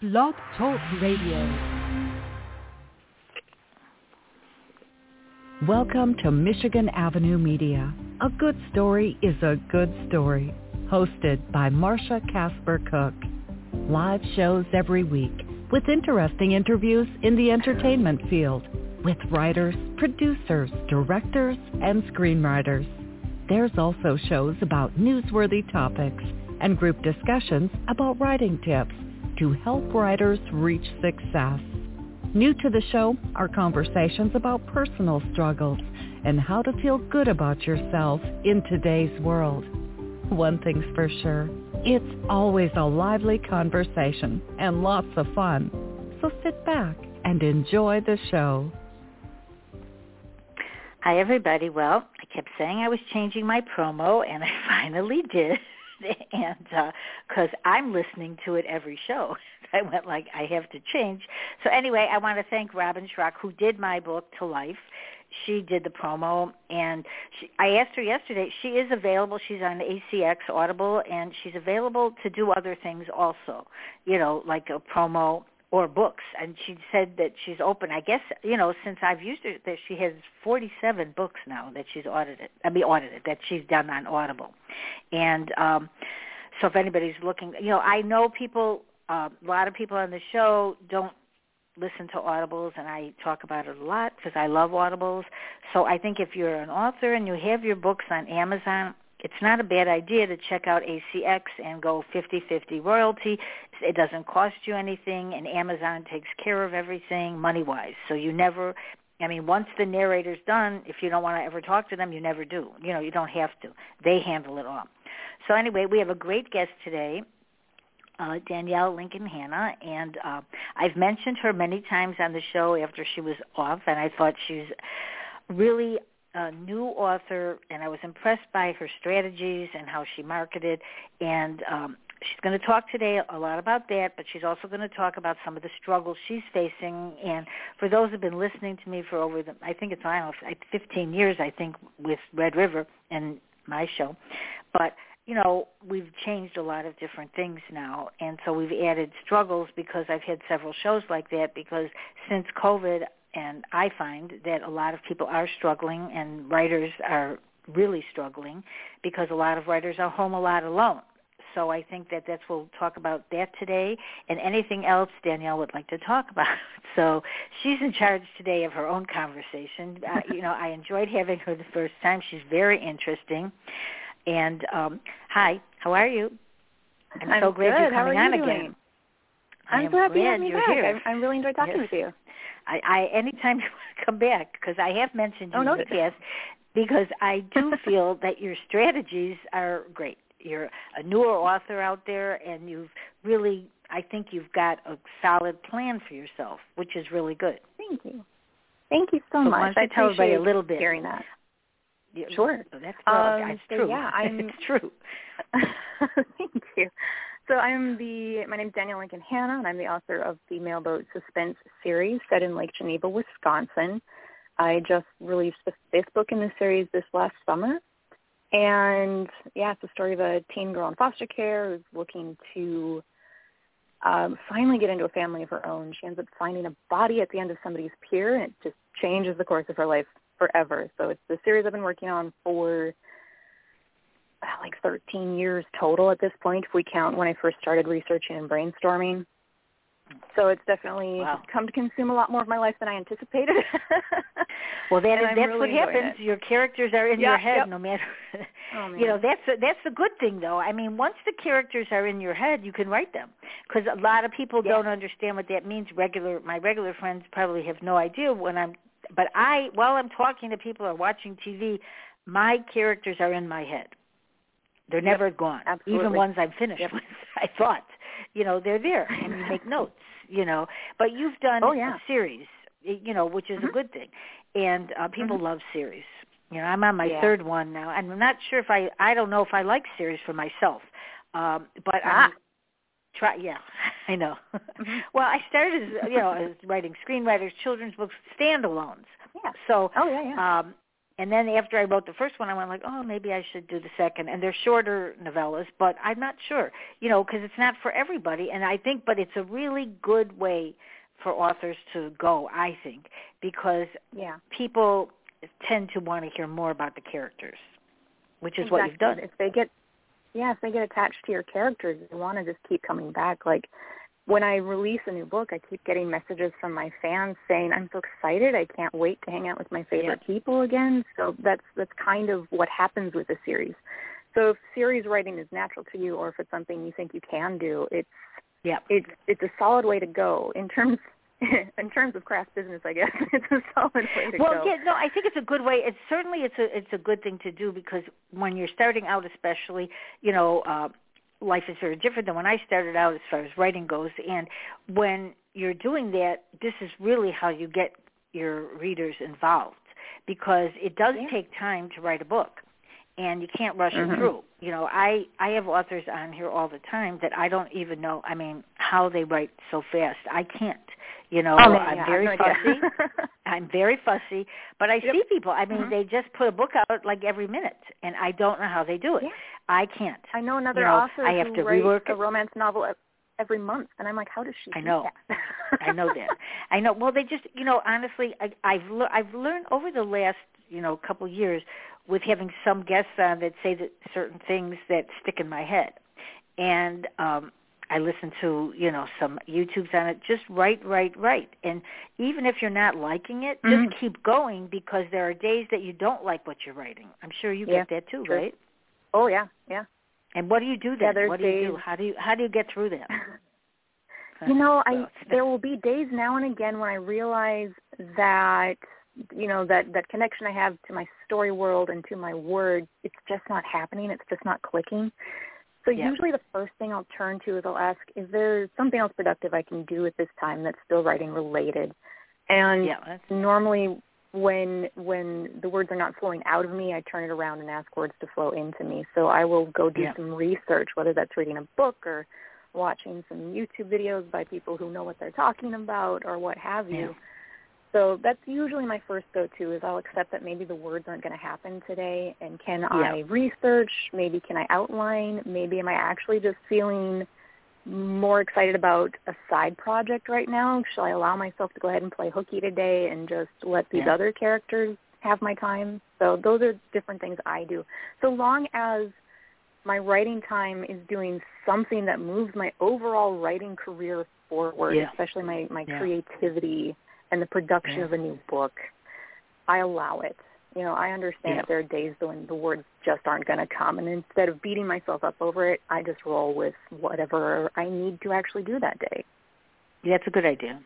Blog Talk Radio. Welcome to Michigan Avenue Media. A good story is a good story. Hosted by Marsha Casper Cook. Live shows every week with interesting interviews in the entertainment field with writers, producers, directors, and screenwriters. There's also shows about newsworthy topics and group discussions about writing tips to help writers reach success. New to the show are conversations about personal struggles and how to feel good about yourself in today's world. One thing's for sure, it's always a lively conversation and lots of fun. So sit back and enjoy the show. Hi, everybody. Well, I kept saying I was changing my promo, and I finally did. and because uh, I'm listening to it every show, I went like I have to change. So anyway, I want to thank Robin Schrock who did my book to life. She did the promo, and she, I asked her yesterday. She is available. She's on ACX Audible, and she's available to do other things also. You know, like a promo or books and she said that she's open i guess you know since i've used her that she has 47 books now that she's audited i mean audited that she's done on audible and um so if anybody's looking you know i know people uh, a lot of people on the show don't listen to audibles and I talk about it a lot because I love audibles. So I think if you're an author and you have your books on Amazon, it's not a bad idea to check out ACX and go 50-50 royalty. It doesn't cost you anything, and Amazon takes care of everything money-wise. So you never, I mean, once the narrator's done, if you don't want to ever talk to them, you never do. You know, you don't have to. They handle it all. So anyway, we have a great guest today, uh, Danielle Lincoln Hanna, and uh, I've mentioned her many times on the show after she was off, and I thought she's really a new author, and I was impressed by her strategies and how she marketed. And um, she's going to talk today a lot about that, but she's also going to talk about some of the struggles she's facing. And for those who've been listening to me for over, the, I think it's I don't know, 15 years, I think, with Red River and my show, but you know, we've changed a lot of different things now. And so we've added struggles because I've had several shows like that because since COVID, and I find that a lot of people are struggling and writers are really struggling because a lot of writers are home a lot alone. So I think that that's we'll talk about that today and anything else Danielle would like to talk about. So she's in charge today of her own conversation. uh, you know, I enjoyed having her the first time. She's very interesting. And um, hi, how are you? I'm, I'm so glad good. you're coming on you again. I'm so happy to have me you're back. here. I, I really enjoyed talking yes. with you. I, I anytime you want to come back because I have mentioned you oh, no, in the past because I do feel that your strategies are great. You're a newer author out there, and you've really, I think you've got a solid plan for yourself, which is really good. Thank you. Thank you so, so much. I tell everybody a little bit hearing that. Yeah, Sure. That's well, Um, it's true. yeah, I'm- it's true. Thank you. So I'm the my name's Danielle Lincoln Hanna, and I'm the author of the Mailboat Suspense series set in Lake Geneva, Wisconsin. I just released the fifth book in the series this last summer, and yeah, it's the story of a teen girl in foster care who's looking to um, finally get into a family of her own. She ends up finding a body at the end of somebody's pier, and it just changes the course of her life forever. So it's the series I've been working on for Uh, like 13 years total at this point, if we count when I first started researching and brainstorming. So it's definitely Wow. come to consume a lot more of my life than I anticipated. Well, that is, that's really what happens. Your characters are in Yeah, your head, yep. no matter. Oh, you know, that's a, that's a good thing, though. I mean, once the characters are in your head, you can write them. Because a lot of people Yeah. don't understand what that means. Regular, my regular friends probably have no idea when I'm. But I, while I'm talking to people or watching TV, my characters are in my head. They're never gone. Even absolutely. ones I'm finished Yep. with. I thought, you know, they're there, and you make notes. You know, but you've done Oh, yeah. a series, you know, which is a Mhm. good thing and uh, people Mhm. love series. You know, I'm on my Yeah. third one now, and I'm not sure if I I don't know if I like series for myself, um, but Ah. I'm try. Yeah, I know. Mhm. well, I started as you know as writing screenwriters, children's books, standalones. Yeah. So Oh yeah, yeah. um, and then after I wrote the first one, I went like, oh, maybe I should do the second. And they're shorter novellas, but I'm not sure, you know, because it's not for everybody. And I think, but it's a really good way for authors to go, I think, because yeah. people tend to want to hear more about the characters, which is exactly. what you've done. If they get, yeah, if they get attached to your characters, they want to just keep coming back. Like when I release a new book, I keep getting messages from my fans saying, "I'm so excited! I can't wait to hang out with my favorite yeah. people again." So that's that's kind of what happens with a series. So if series writing is natural to you, or if it's something you think you can do, it's yeah, it's it's a solid way to go in terms in terms of craft business. I guess it's a solid way to well, go. Well, yeah, no, I think it's a good way. It's certainly it's a it's a good thing to do because when you're starting out, especially, you know. uh life is very different than when I started out as far as writing goes. And when you're doing that, this is really how you get your readers involved because it does yeah. take time to write a book and you can't rush mm-hmm. it through. You know, I I have authors on here all the time that I don't even know. I mean, how they write so fast. I can't. You know, oh, I'm yeah, very fussy. I'm very fussy, but I yep. see people. I mean, mm-hmm. they just put a book out like every minute, and I don't know how they do it. Yeah. I can't. I know another you know, author I have who to writes rework a romance novel every month, and I'm like, how does she? I know. I know that. I know. Well, they just, you know, honestly, I, I've le- I've learned over the last, you know, couple of years with having some guests on that say that certain things that stick in my head, and um I listen to, you know, some YouTubes on it. Just write, write, write. And even if you're not liking it, mm-hmm. just keep going because there are days that you don't like what you're writing. I'm sure you yeah, get that too, true. right? Oh yeah, yeah. And what do you do then? Yeah, what do days... you do? How do you how do you get through that? you know, I there will be days now and again when I realize that you know that that connection I have to my story world and to my word, it's just not happening. It's just not clicking. So yeah. usually the first thing I'll turn to is I'll ask, is there something else productive I can do at this time that's still writing related? And yeah, normally when when the words are not flowing out of me, I turn it around and ask words to flow into me. So I will go do yeah. some research, whether that's reading a book or watching some YouTube videos by people who know what they're talking about or what have you. So that's usually my first go-to is I'll accept that maybe the words aren't going to happen today and can yeah. I research, maybe can I outline, maybe am I actually just feeling more excited about a side project right now? Shall I allow myself to go ahead and play hooky today and just let these yeah. other characters have my time? So those are different things I do. So long as my writing time is doing something that moves my overall writing career forward, yeah. especially my, my yeah. creativity and the production yeah. of a new book, I allow it. You know, I understand yeah. that there are days when the words just aren't going to come, and instead of beating myself up over it, I just roll with whatever I need to actually do that day. That's a good idea.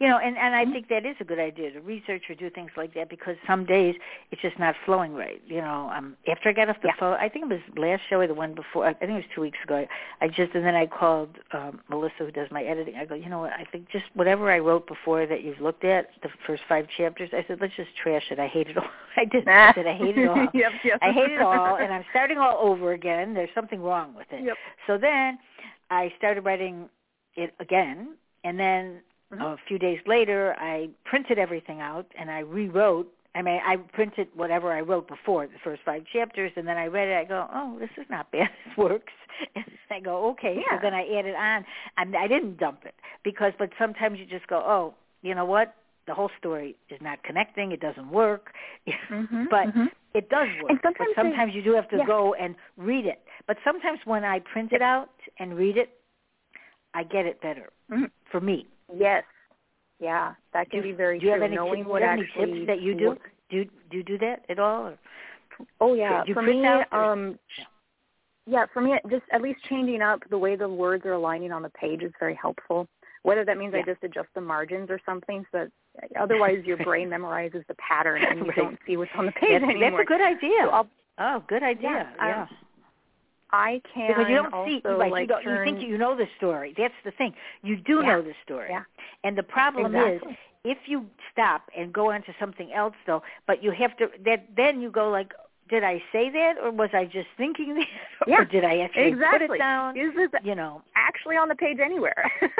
You know, and and I Mm-hmm. think that is a good idea to research or do things like that because some days it's just not flowing right. You know, um after I got off the Yeah. phone, I think it was last show or the one before. I think it was two weeks ago. I just and then I called um Melissa who does my editing. I go, you know what? I think just whatever I wrote before that you've looked at the first five chapters. I said let's just trash it. I hate it all. I did. I said I hate it all. yep, yep. I hate it all, and I'm starting all over again. There's something wrong with it. Yep. So then I started writing it again, and then Mm-hmm. a few days later, I printed everything out and I rewrote. I mean, I printed whatever I wrote before the first five chapters, and then I read it. I go, "Oh, this is not bad. This works." And I go, "Okay." Yeah. So then I added on, and I didn't dump it because. But sometimes you just go, "Oh, you know what? The whole story is not connecting. It doesn't work." Mm-hmm, but mm-hmm. it does work. And sometimes but sometimes they, you do have to yeah. go and read it. But sometimes when I print it out and read it, I get it better mm-hmm. For me. Yes. Yeah, that can do, be very do you true. have any, Knowing what do you have any tips that you do? Do do you do that at all? Or? Oh yeah, for me, um, yeah, for me, just at least changing up the way the words are aligning on the page is very helpful. Whether that means I just adjust the margins or something, so that otherwise your brain memorizes the pattern and you Right. don't see what's on the page That's, anymore. that's a good idea. So oh, good idea. Yeah, Yeah. um, I can because you don't also see right like you, don't, turn, you think you know the story that's the thing you do Yeah. know the story Yeah. and the problem Exactly. is if you stop and go on to something else though but you have to that then you go like did I say that or was I just thinking that? Yeah, or did I actually exactly. put it down? Is this you know actually on the page anywhere?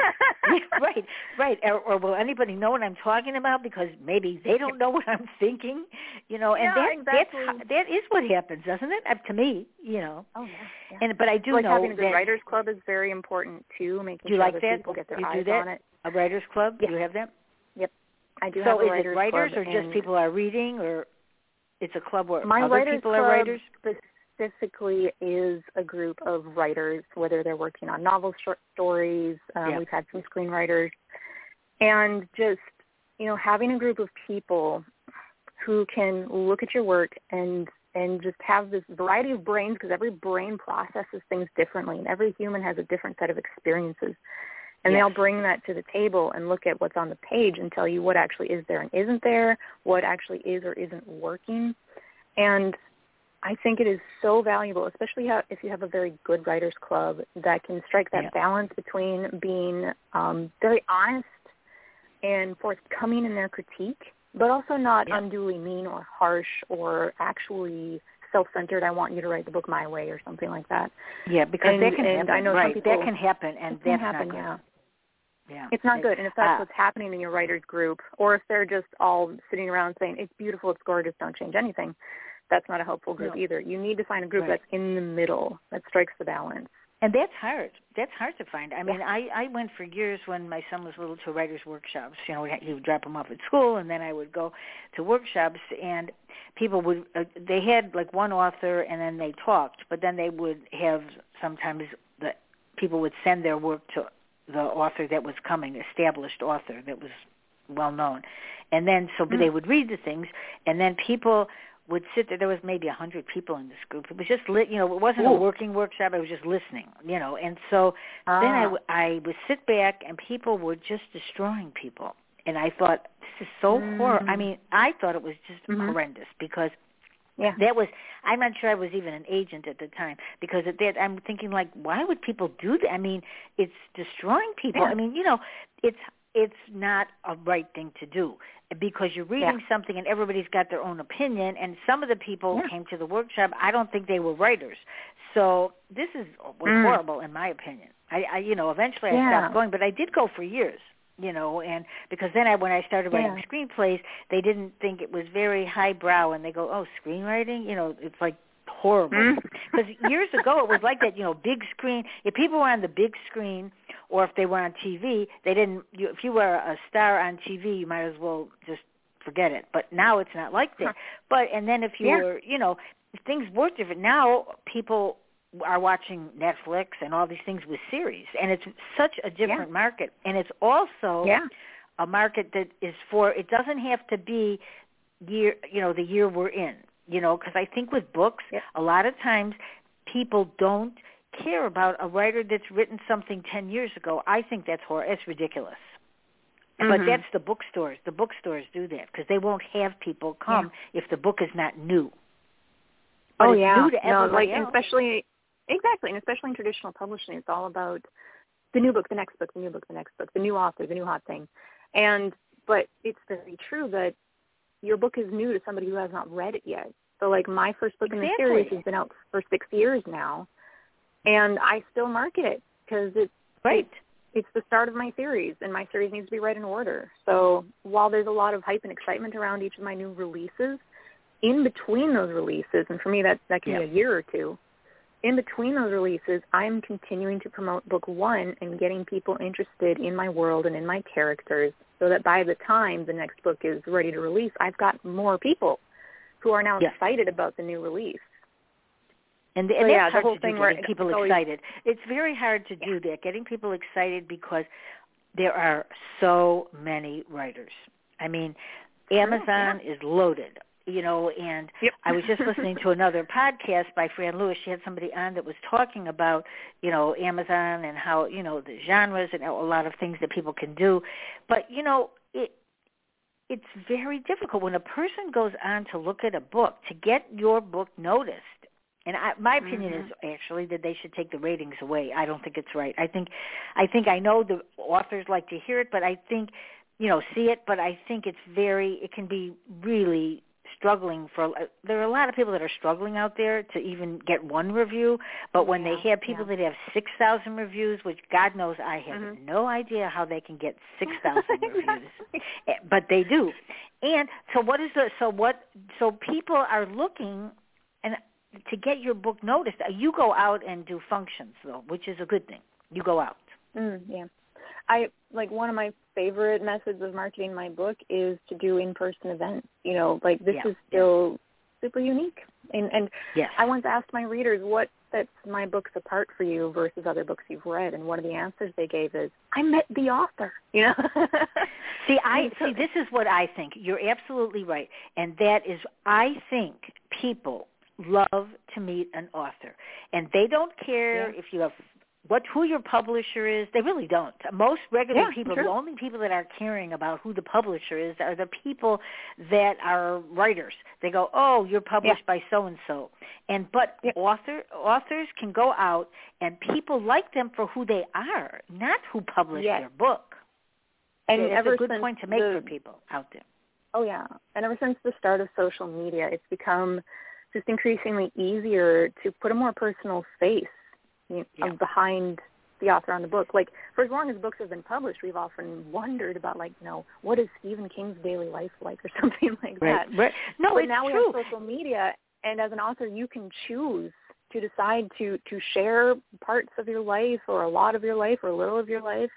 right, right. Or, or will anybody know what I'm talking about? Because maybe they don't know what I'm thinking. You know, and yeah, that exactly. that's that is what happens, doesn't it? Uh, to me, you know. Oh yeah. yeah. And but I do like know having a good that writers club is very important too. Making Do you sure like that, that? people get their You do eyes that? on it. a writers club. Yeah. Do you have that? Yep. I do so have a is writers it writers club or just people are reading, or it's a club where my other people are writers? specifically is a group of writers, whether they're working on novel short stories. Um, Yeah. We've had some screenwriters, and just you know having a group of people who can look at your work and and just have this variety of brains because every brain processes things differently and every human has a different set of experiences and Yes. they'll bring that to the table and look at what's on the page and tell you what actually is there and isn't there, what actually is or isn't working. And I think it is so valuable, especially how, if you have a very good writers club that can strike that Yeah. balance between being um, very honest and forthcoming in their critique, but also not Yeah. unduly mean or harsh or actually self-centered. I want you to write the book my way or something like that. Yeah, because And- that can and happen. I know some right, people- that can happen, and that can happen, yeah. Yeah, It's not good. And if that's uh, what's happening in your writers group, or if they're just all sitting around saying, it's beautiful, it's gorgeous, don't change anything, that's not a helpful group No. either. You need to find a group Right. that's in the middle, that strikes the balance. And that's hard. That's hard to find. I mean, I I went for years when my son was little to writers' workshops. You know, he would drop him off at school, and then I would go to workshops, and people would uh, they had like one author, and then they talked, but then they would have sometimes the people would send their work to the author that was coming, established author that was well known, and then so Mm. they would read the things, and then people would sit there. There was maybe a hundred people in this group. It was just lit. You know, it wasn't a working workshop. I was just listening. You know, and so then I, Ah. w- I would sit back and people were just destroying people. And I thought, this is so horrible. I Mm. mean, I thought it was just Mhm. horrendous because yeah. that was, I'm not sure I was even an agent at the time because at that, I'm thinking like, why would people do that? I mean, it's destroying people. Yeah. I mean, you know, it's, it's not a right thing to do because you're reading Yeah. something and everybody's got their own opinion and some of the people Yeah. came to the workshop I don't think they were writers so this is was Mm. horrible in my opinion I, I you know eventually I stopped going but I did go for years you know and because then I when I started writing Yeah. screenplays they didn't think it was very highbrow and they go oh screenwriting you know it's like horrible Mm. because years ago it was like that you know big screen if people were on the big screen or if they were on TV they didn't you, if you were a star on TV you might as well just forget it but now it's not like that but and then if you Yeah. were you know things were different now people are watching Netflix and all these things with series. And it's such a different market. And it's also Yeah. a market that is for it doesn't have to be year you know the year we're in you know because i think with books Yep. a lot of times people don't care about a writer that's written something 10 years ago. I think that's hor it's ridiculous. But Mhm. that's the bookstores. The bookstores do that because they won't have people come if the book is not new. But oh it's yeah, new to no, like else. especially exactly, and especially in traditional publishing, it's all about the new book, the next book, the new book, the next book, the new author, the new hot thing, and but it's very true that your book is new to somebody who has not read it yet. So like my first book in the series has been out for six years now, and I still market it because it's right it's the start of my series, and my series needs to be read in order. So while there's a lot of hype and excitement around each of my new releases, in between those releases, and for me that that can Yeah. be a year or two, in between those releases, I'm continuing to promote book one and getting people interested in my world and in my characters, so that by the time the next book is ready to release, I've got more people who are now excited about the new release. And, So, and yeah, that's the hard whole thing where it's people always- excited. It's very hard to do that, getting people excited because there are so many writers. I mean, Amazon is loaded, you know, and Yep. I was just listening to another podcast by Fran Lewis. She had somebody on that was talking about, you know, Amazon and how, you know, the genres and a lot of things that people can do. But, you know, it it's very difficult when a person goes on to look at a book to get your book noticed. And I, my opinion Mhm. is actually that they should take the ratings away. I don't think it's right. I think, I think I know the authors like to hear it, but I think, you know, see it. But I think it's very, it can be really struggling for there are a lot of people that are struggling out there to even get one review but when yeah, they have people yeah. that have 6,000 reviews which god knows I have mm-hmm. no idea how they can get 6,000 reviews. Eh, but they do. And so what is the so what so people are looking and to get your book noticed you go out and do functions though which is a good thing. You go out. Mm, yeah. I like one of my favorite methods of marketing my book is to do in-person events. You know, like this yeah. is still super unique. And and yes. I once asked my readers what sets my books apart for you versus other books you've read, and one of the answers they gave is, "I met the author." You know. see, I see. This is what I think. You're absolutely right, and that is, I think people love to meet an author, and they don't care yeah. if you have what who your publisher is. They really don't. Most regular yeah, people, true. the only people that are caring about who the publisher is are the people that are writers. They go, "Oh, you're published yeah. by so and so," and but yeah. author authors can go out and people like them for who they are, not who published yes. their book. And it's a good point to make the, for people out there. Oh yeah, and ever since the start of social media, it's become just increasingly easier to put a more personal face you know, yeah. behind the author on the book. Like for as long as books have been published, we've often wondered about like, you know, what is Stephen King's daily life like or something like right. that. Right. No, but it's now true. we have social media, and as an author, you can choose to decide to to share parts of your life or a lot of your life or a little of your life.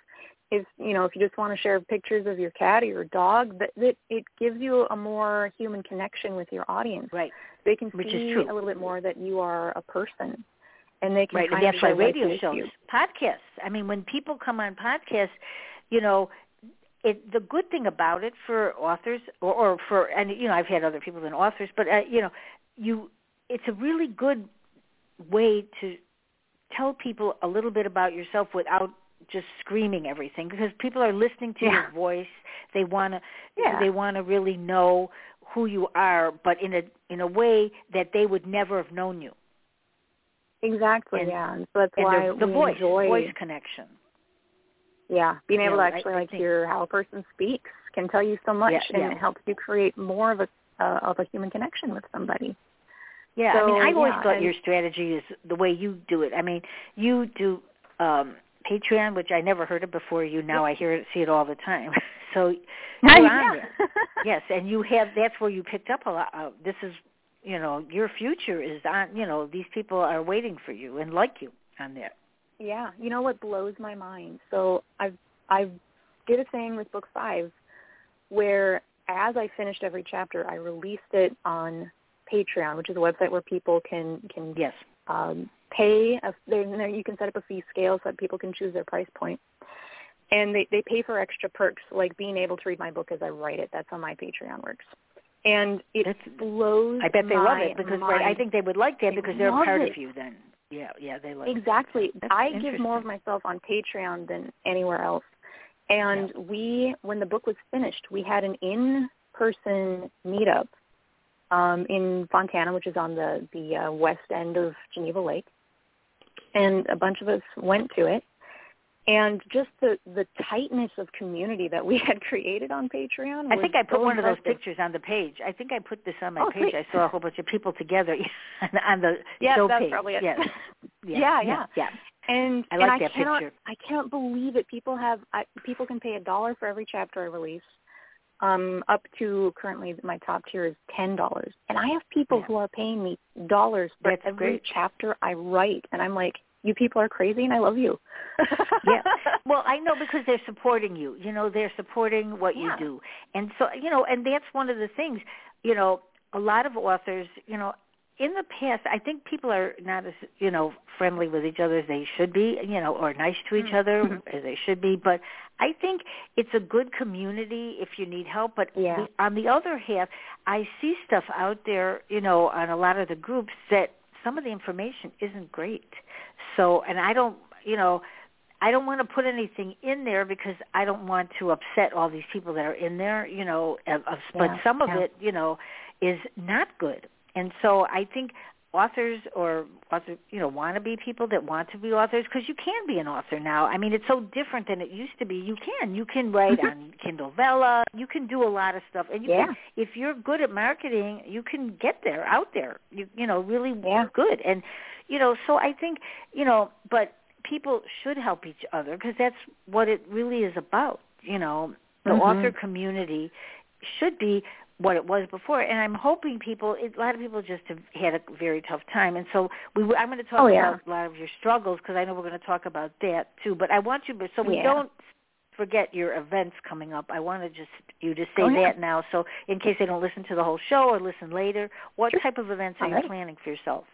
If you know, if you just want to share pictures of your cat or your dog, that, that it gives you a more human connection with your audience. Right. They can Which see a little bit more that you are a person and they can right, kind and that's why radio like shows, you. podcasts. I mean, when people come on podcasts, you know, it, the good thing about it for authors, or, or for, and you know, I've had other people than authors, but uh, you know, you, it's a really good way to tell people a little bit about yourself without just screaming everything because people are listening to Yeah. your voice. They want to, Yeah. they want to really know who you are, but in a in a way that they would never have known you. Exactly, And- yeah. And so that's And why the, voice, enjoy voice connection. yeah, being able Yeah, to actually I like think- hear how a person speaks can tell you so much Yeah, and yeah. it helps you create more of a uh, of a human connection with somebody. Yeah, I mean, I've always thought and- your strategy is the way you do it. I mean, you do um Patreon, which I never heard of before you. Now I hear it, see it all the time. So you're on there. Yes, and you have. That's where you picked up a lot. Uh, this is, you know, your future is on. You know, these people are waiting for you and like you on there. Yeah, you know what blows my mind? So I've I did a thing with book five where as I finished every chapter, I released it on Patreon, which is a website where people can can Yes. um, pay. A, there, there you can set up a fee scale so that people can choose their price point, and they they pay for extra perks like being able to read my book as I write it. That's how my Patreon works, and it That's- blows. I bet they love it because mind. right, I think they would like that They because they're love part it. of you. Then, yeah, yeah, they like it. Exactly. That's I give more of myself on Patreon than anywhere else. And we, when the book was finished, we had an in-person meetup um, in Fontana, which is on the the uh, west end of Geneva Lake, and a bunch of us went to it. And just the the tightness of community that we had created on Patreon. I think I put so one of those pictures on the page. I think I put this on my Oh, page. sweet. I saw a whole bunch of people together on, on the Yeah, show that's page. probably it. Yes. Yeah, yeah, yeah. yeah. And I and like I that cannot, picture. I can't believe it. People have I, people can pay a dollar for every chapter I release. Um, up to currently my top tier is ten dollars, and I have people Yeah. who are paying me dollars for That's every great. chapter I write, and I'm like, you people are crazy, and I love you. yeah. Well, I know because they're supporting you. You know, they're supporting what Yeah. you do. And so, you know, and that's one of the things, you know, a lot of authors, you know, in the past, I think people are not as, you know, friendly with each other as they should be, you know, or nice to each Mm. other as they should be. But I think it's a good community if you need help. But Yeah. on the other half, I see stuff out there, you know, on a lot of the groups that some of the information isn't great. So, and I don't, you know, I don't want to put anything in there because I don't want to upset all these people that are in there, you know, of, of, but Yeah, some of yeah. it, you know, is not good. And so I think authors or author, you know, want to be people that want to be authors because you can be an author now. I mean, it's so different than it used to be. You can, you can write Mhm. on Kindle Vella. You can do a lot of stuff, and you Yeah. can, if you're good at marketing, you can get there, out there. You, you know, really Yeah. good. And you know, so I think, you know, but people should help each other because that's what it really is about. You know, the Mhm. author community should be what it was before and i'm hoping people a lot of people just have had a very tough time and so we i'm going to talk Oh, yeah. about a lot of your struggles because i know we're going to talk about that too but i want you so we Yeah. don't forget your events coming up i want to just you to say Oh, yeah. that now so in case they don't listen to the whole show or listen later what Sure. type of events are you Alright. planning for yourself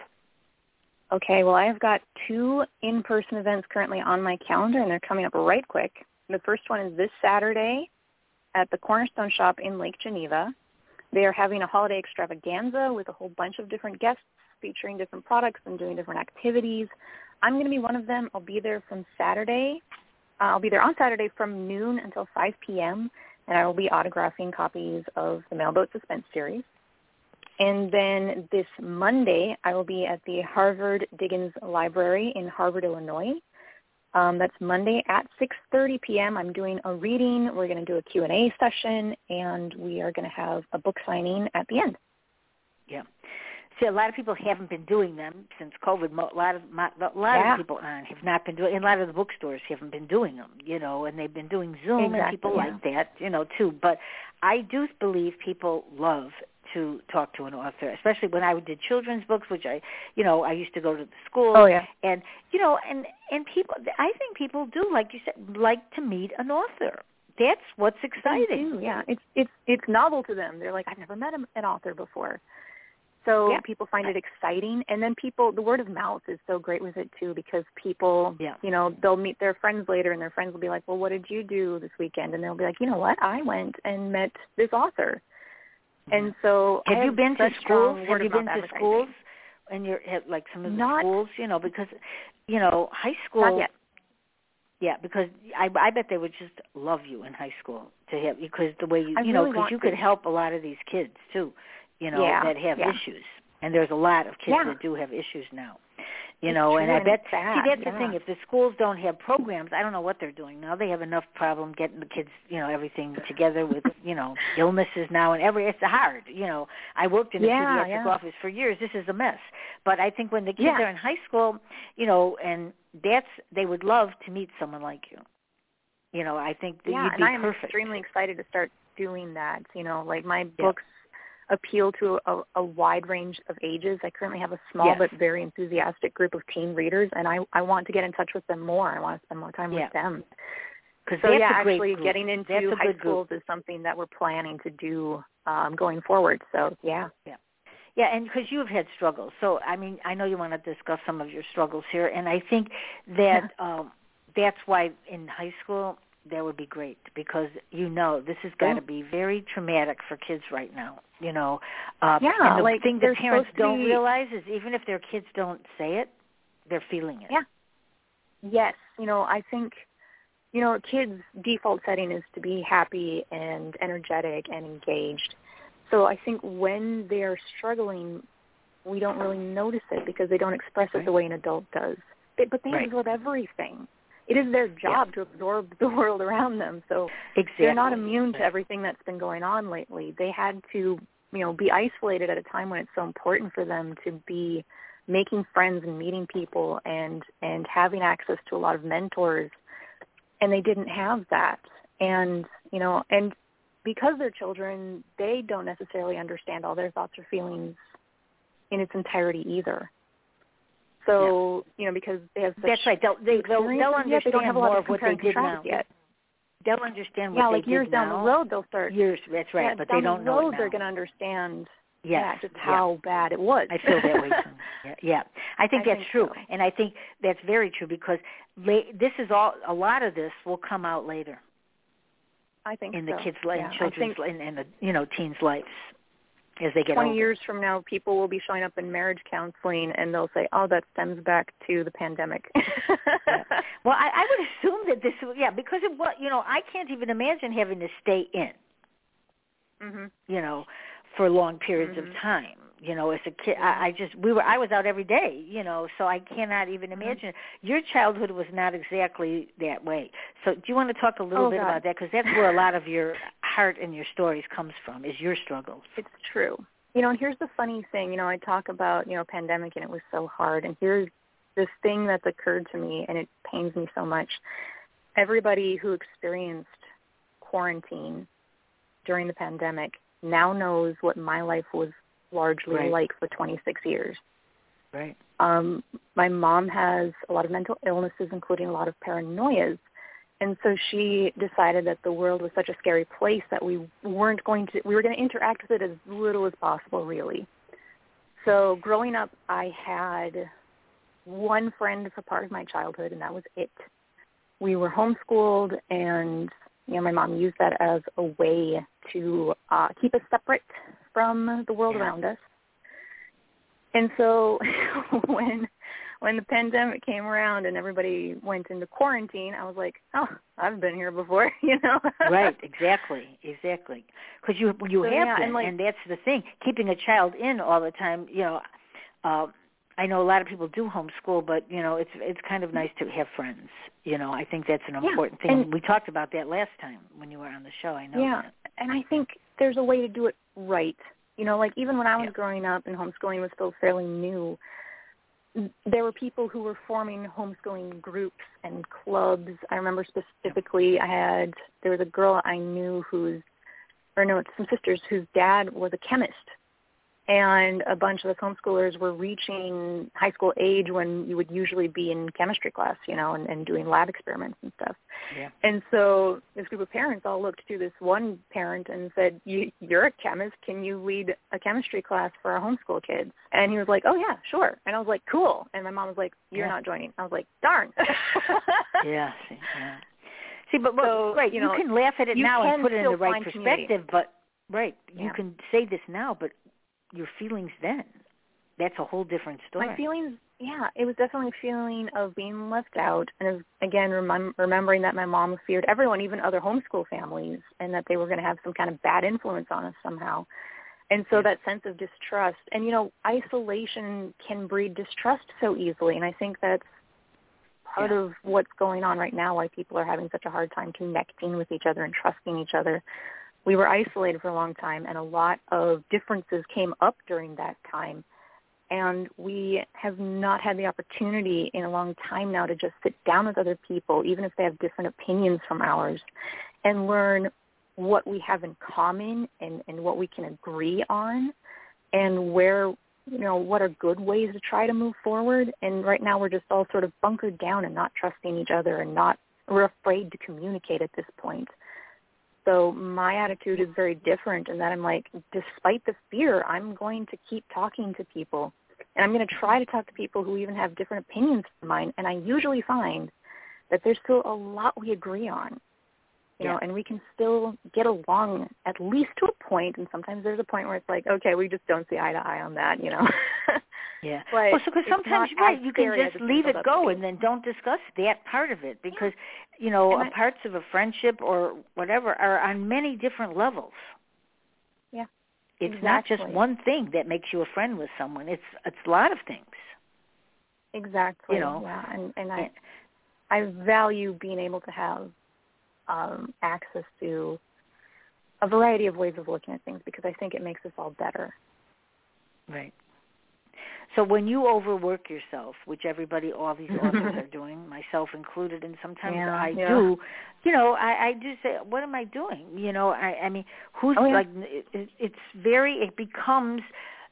Okay, well, I've got two in-person events currently on my calendar, and they're coming up right quick. The first one is this Saturday at the Cornerstone Shop in Lake Geneva. They are having a holiday extravaganza with a whole bunch of different guests featuring different products and doing different activities. I'm going to be one of them. I'll be there from Saturday. Uh, I'll be there on Saturday from noon until 5 p.m., and I will be autographing copies of the Mailboat Suspense series. And then this Monday, I will be at the Harvard Diggins Library in Harvard, Illinois. Um, that's Monday at 6.30 p.m. I'm doing a reading. We're going to do a Q&A session, and we are going to have a book signing at the end. Yeah. See, a lot of people haven't been doing them since COVID. A lot of a lot Yeah. of people on have not been doing. And a lot of the bookstores haven't been doing them, you know, and they've been doing Zoom, and people yeah. like that, you know, too. But I do believe people love to talk to an author, especially when I did children's books, which I, you know, I used to go to the school, Oh, yeah. and you know, and and people, I think people do, like you said, like to meet an author. That's what's exciting. do, yeah. It's it's it's novel to them. They're like, I've never met an an author before. So Yeah. people find it exciting, and then people, the word of mouth is so great with it too, because people, Yeah. you know, they'll meet their friends later, and their friends will be like, "Well, what did you do this weekend?" And they'll be like, "You know what? I went and met this author." Mm-hmm. And so, I Have you been to schools? Have you been to schools? And you're at like some of the Not- schools, you know, because you know, high school Not yet. Yeah, because I I bet they would just love you in high school to have because the way you I you know because you to. could help a lot of these kids too, you know Yeah, that have yeah. issues, and there's a lot of kids Yeah. that do have issues now, you It's know, and I bet sad, see that's the thing if the schools don't have programs, I don't know what they're doing now. They have enough problem getting the kids, you know, everything together with you know illnesses now and every it's hard, you know. I worked in a Yeah, pediatric yeah. office for years. This is a mess, but I think when the kids Yeah. are in high school, you know, and that's they would love to meet someone like you. You know, I think that yeah, you'd be and I am perfect. extremely excited to start doing that. You know, like my Yeah. Appeal to a, a wide range of ages. I currently have a small Yes. but very enthusiastic group of teen readers, and I I want to get in touch with them more. I want to spend more time Yeah. with them. So yeah, actually group. getting into high schools Group. is something that we're planning to do um, going forward. So yeah. yeah. Yeah, and because you've had struggles, so I mean, I know you want to discuss some of your struggles here, and I think that um, that's why in high school that would be great because you know this has got to be very traumatic for kids right now. You know, uh, Yeah, and the like, thing that parents don't be- realize is even if their kids don't say it, they're feeling it. Yeah. Yes, you know, I think you know, kids' default setting is to be happy and energetic and engaged. So I think when they're struggling, we don't really notice it because they don't express it the way an adult does. They, but they Right. absorb everything. It is their job to absorb the world around them. So Exactly. they're not immune to everything that's been going on lately. They had to, you know, be isolated at a time when it's so important for them to be making friends and meeting people and and having access to a lot of mentors and they didn't have that. And, you know, and because they're children, they don't necessarily understand all their thoughts or feelings in its entirety either. So, you know, because they have such That's right. They'll they, they'll, they'll understand they don't have a lot more of of what they did now. yet. They'll understand what Yeah, they like years down now. the road they'll start Years, that's right, yeah, but they don't the know road they're going to understand yes, yeah, just yeah. how bad it was. I feel that way too. Yeah, yeah. I think I that's think true, so. and I think that's very true because la- this is all. A lot of this will come out later I think in the so. kids' li- yeah, children's, think in, in the you know teens' lives as they get 20 older. years from now, people will be showing up in marriage counseling, and they'll say, "Oh, that stems back to the pandemic." Yeah. Well, I, I would assume that this, yeah, because of what you know, I can't even imagine having to stay in, mhm. you know, for long periods Mhm. of time. You know, as a kid, I, I just we were I was out every day. You know, so I cannot even Mm-hmm. imagine. Your childhood was not exactly that way. So, do you want to talk a little Oh, bit God. about that? Because that's where a lot of your heart and your stories comes from. Is your struggles. It's true. You know, and here's the funny thing. You know, I talk about you know pandemic and it was so hard, and here's this thing that's occurred to me, and it pains me so much. Everybody who experienced quarantine during the pandemic now knows what my life was largely Right. like for 26 years. Right. Um, my mom has a lot of mental illnesses, including a lot of paranoias. And so she decided that the world was such a scary place that we weren't going to, we were going to interact with it as little as possible, really. So growing up, I had one friend for part of my childhood, and that was it. We were homeschooled, and you know, my mom used that as a way to uh, keep us separate from the world Yeah. around us. And so when when the pandemic came around and everybody went into quarantine, I was like, oh, I've been here before, you know? right. Exactly. Exactly. Because you you So, have yeah, been, and, like- and that's the thing. Keeping a child in all the time. You know, uh, I know a lot of people do homeschool, but you know, it's it's kind of nice to have friends. You know, I think that's an Yeah, important thing. and- we talked about that last time when you were on the show. I know. Yeah, that. and I think there's a way to do it right. You know, like even when I was Yeah. growing up and homeschooling was still fairly new, there were people who were forming homeschooling groups and clubs. I remember specifically I had there was a girl I knew whose or no, it's some sisters whose dad was a chemist. And a bunch of us homeschoolers were reaching high school age when you would usually be in chemistry class, you know, and, and doing lab experiments and stuff. Yeah. And so this group of parents all looked to this one parent and said, you, you're a chemist. Can you lead a chemistry class for our homeschool kids? And he was like, oh, yeah, sure. And I was like, cool. And my mom was like, you're Yeah. not joining. I was like, darn. Yeah. See, yeah. See, but but So, right, you you, know, can laugh at it now and put it in the right perspective. But right, you Yeah. can say this now, but your feelings then. That's a whole different story. My feelings, yeah, it was definitely a feeling of being left out, and was, again, remem- remembering that my mom feared everyone, even other homeschool families, and that they were going to have some kind of bad influence on us somehow. And so that sense of distrust, and you know, isolation can breed distrust so easily, and I think that's part Yeah. of what's going on right now. Why people are having such a hard time connecting with each other and trusting each other. We were isolated for a long time, and a lot of differences came up during that time and we have not had the opportunity in a long time now to just sit down with other people, even if they have different opinions from ours, and learn what we have in common and, and what we can agree on and where, you know, what are good ways to try to move forward. And right now we're just all sort of bunkered down and not trusting each other and not, we're afraid to communicate at this point. So my attitude is very different in that I'm like, despite the fear, I'm going to keep talking to people. And I'm going to try to talk to people who even have different opinions from mine. And I usually find that there's still a lot we agree on. You know, and we can still get along at least to a point, and sometimes there's a point where it's like, okay, we just don't see eye to eye on that, you know. Yeah. But well, so because sometimes right, you can just leave it go and then don't discuss that part of it because you know I- parts of a friendship or whatever are on many different levels. Yeah, It's not just one thing that makes you a friend with someone. It's it's a lot of things. Exactly. You know, yeah, and and and- I I value being able to have um, access to a variety of ways of looking at things because I think it makes us all better. Right. So when you overwork yourself, which everybody, all these authors are doing, myself included, and sometimes Yeah, I yeah. do, you know, I, I do say, what am I doing? You know, I, I mean, who's Oh, yeah. like, it, it- it's very, it becomes,